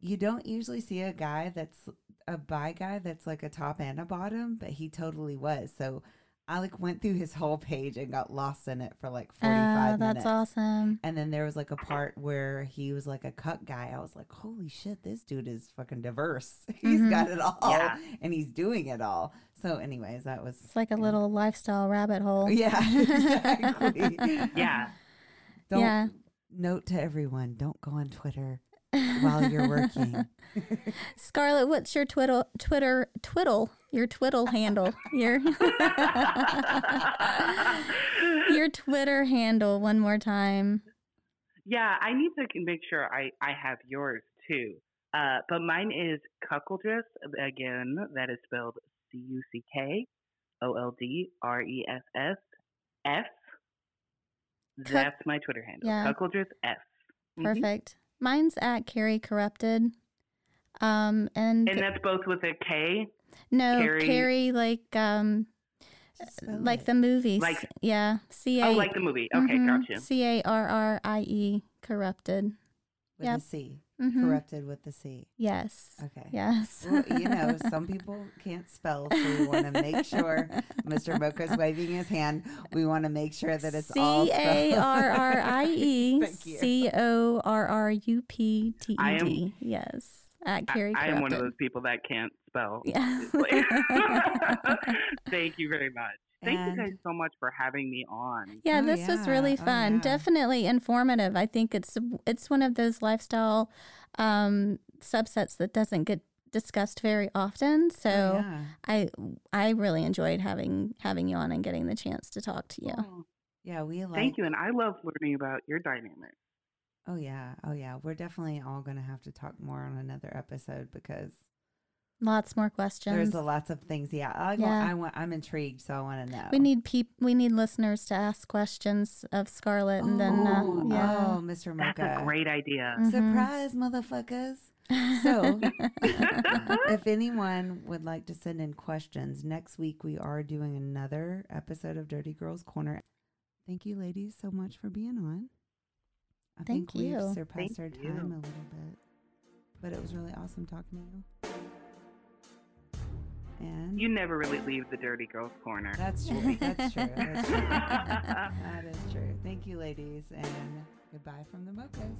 you don't usually see a guy that's a bi guy that's like a top and a bottom, but he totally was. So I like went through his whole page and got lost in it for like 45 Oh, minutes. that's awesome. And then there was like a part where he was like a cut guy. I was like, holy shit, this dude is fucking diverse. He's Mhm. got it all Yeah. and he's doing it all. So, anyways, that was. It's like a yeah. little lifestyle rabbit hole. Yeah, exactly. Yeah. Don't Yeah. note to everyone don't go on Twitter while you're working. Scarlet, what's your twiddle, Twitter, twiddle, your twiddle handle? Your your Twitter handle one more time. Yeah, I need to make sure I, I have yours too. Uh, but mine is Cuckoldress. Again, that is spelled C U C K O L D R E S S F. That's my Twitter handle. Yeah. Cuckoldress F. Mhm. Perfect. Mine's at Carrie Corrupted. Um and, And that's both with a K. no Carrie- Carrie like um Spell like it. the movie, Like- yeah. C A Oh, like the movie. Okay, Mhm. gotcha. C A R R I E corrupted. with yep. the C. Mhm. Corrupted with the C. Yes. Okay. Yes. Well, you know, some people can't spell, so we want to make sure. Mr. Mocha's waving his hand. We want to make sure that it's all C spelled. A R R I E Thank you. C O R R U P T I E am- Yes. At I, Carrie I am one of those people that can't spell. Yeah. Thank you very much. Thank you guys so much for having me on. Yeah, Oh, this was yeah. really Oh, fun. yeah. Definitely informative. I think it's it's one of those lifestyle um, subsets that doesn't get discussed very often. Oh, So yeah. I I really enjoyed having having you on and getting the chance to talk to you. Oh, Yeah, we like. thank you, and I love learning about your dynamic. Oh yeah, oh yeah. We're definitely all gonna have to talk more on another episode because Lots more questions. there's a lots of things. Yeah, I, yeah. I want. I'm intrigued, so I want to know. we need peop- we need listeners to ask questions of Scarlet, and then uh, oh, yeah. oh, Mr. That's Mocha, a great idea. Mhm. surprise, motherfuckers! So, if anyone would like to send in questions, next week we are doing another episode of Dirty Girls Corner. Thank you, ladies, so much for being on. I Thank think we've you. surpassed Thank our you. time a little bit, but it was really awesome talking to you. And You never really leave the dirty girls corner. that's true. That's true. That's true. that is true. Thank you, ladies, and goodbye from the Mochas.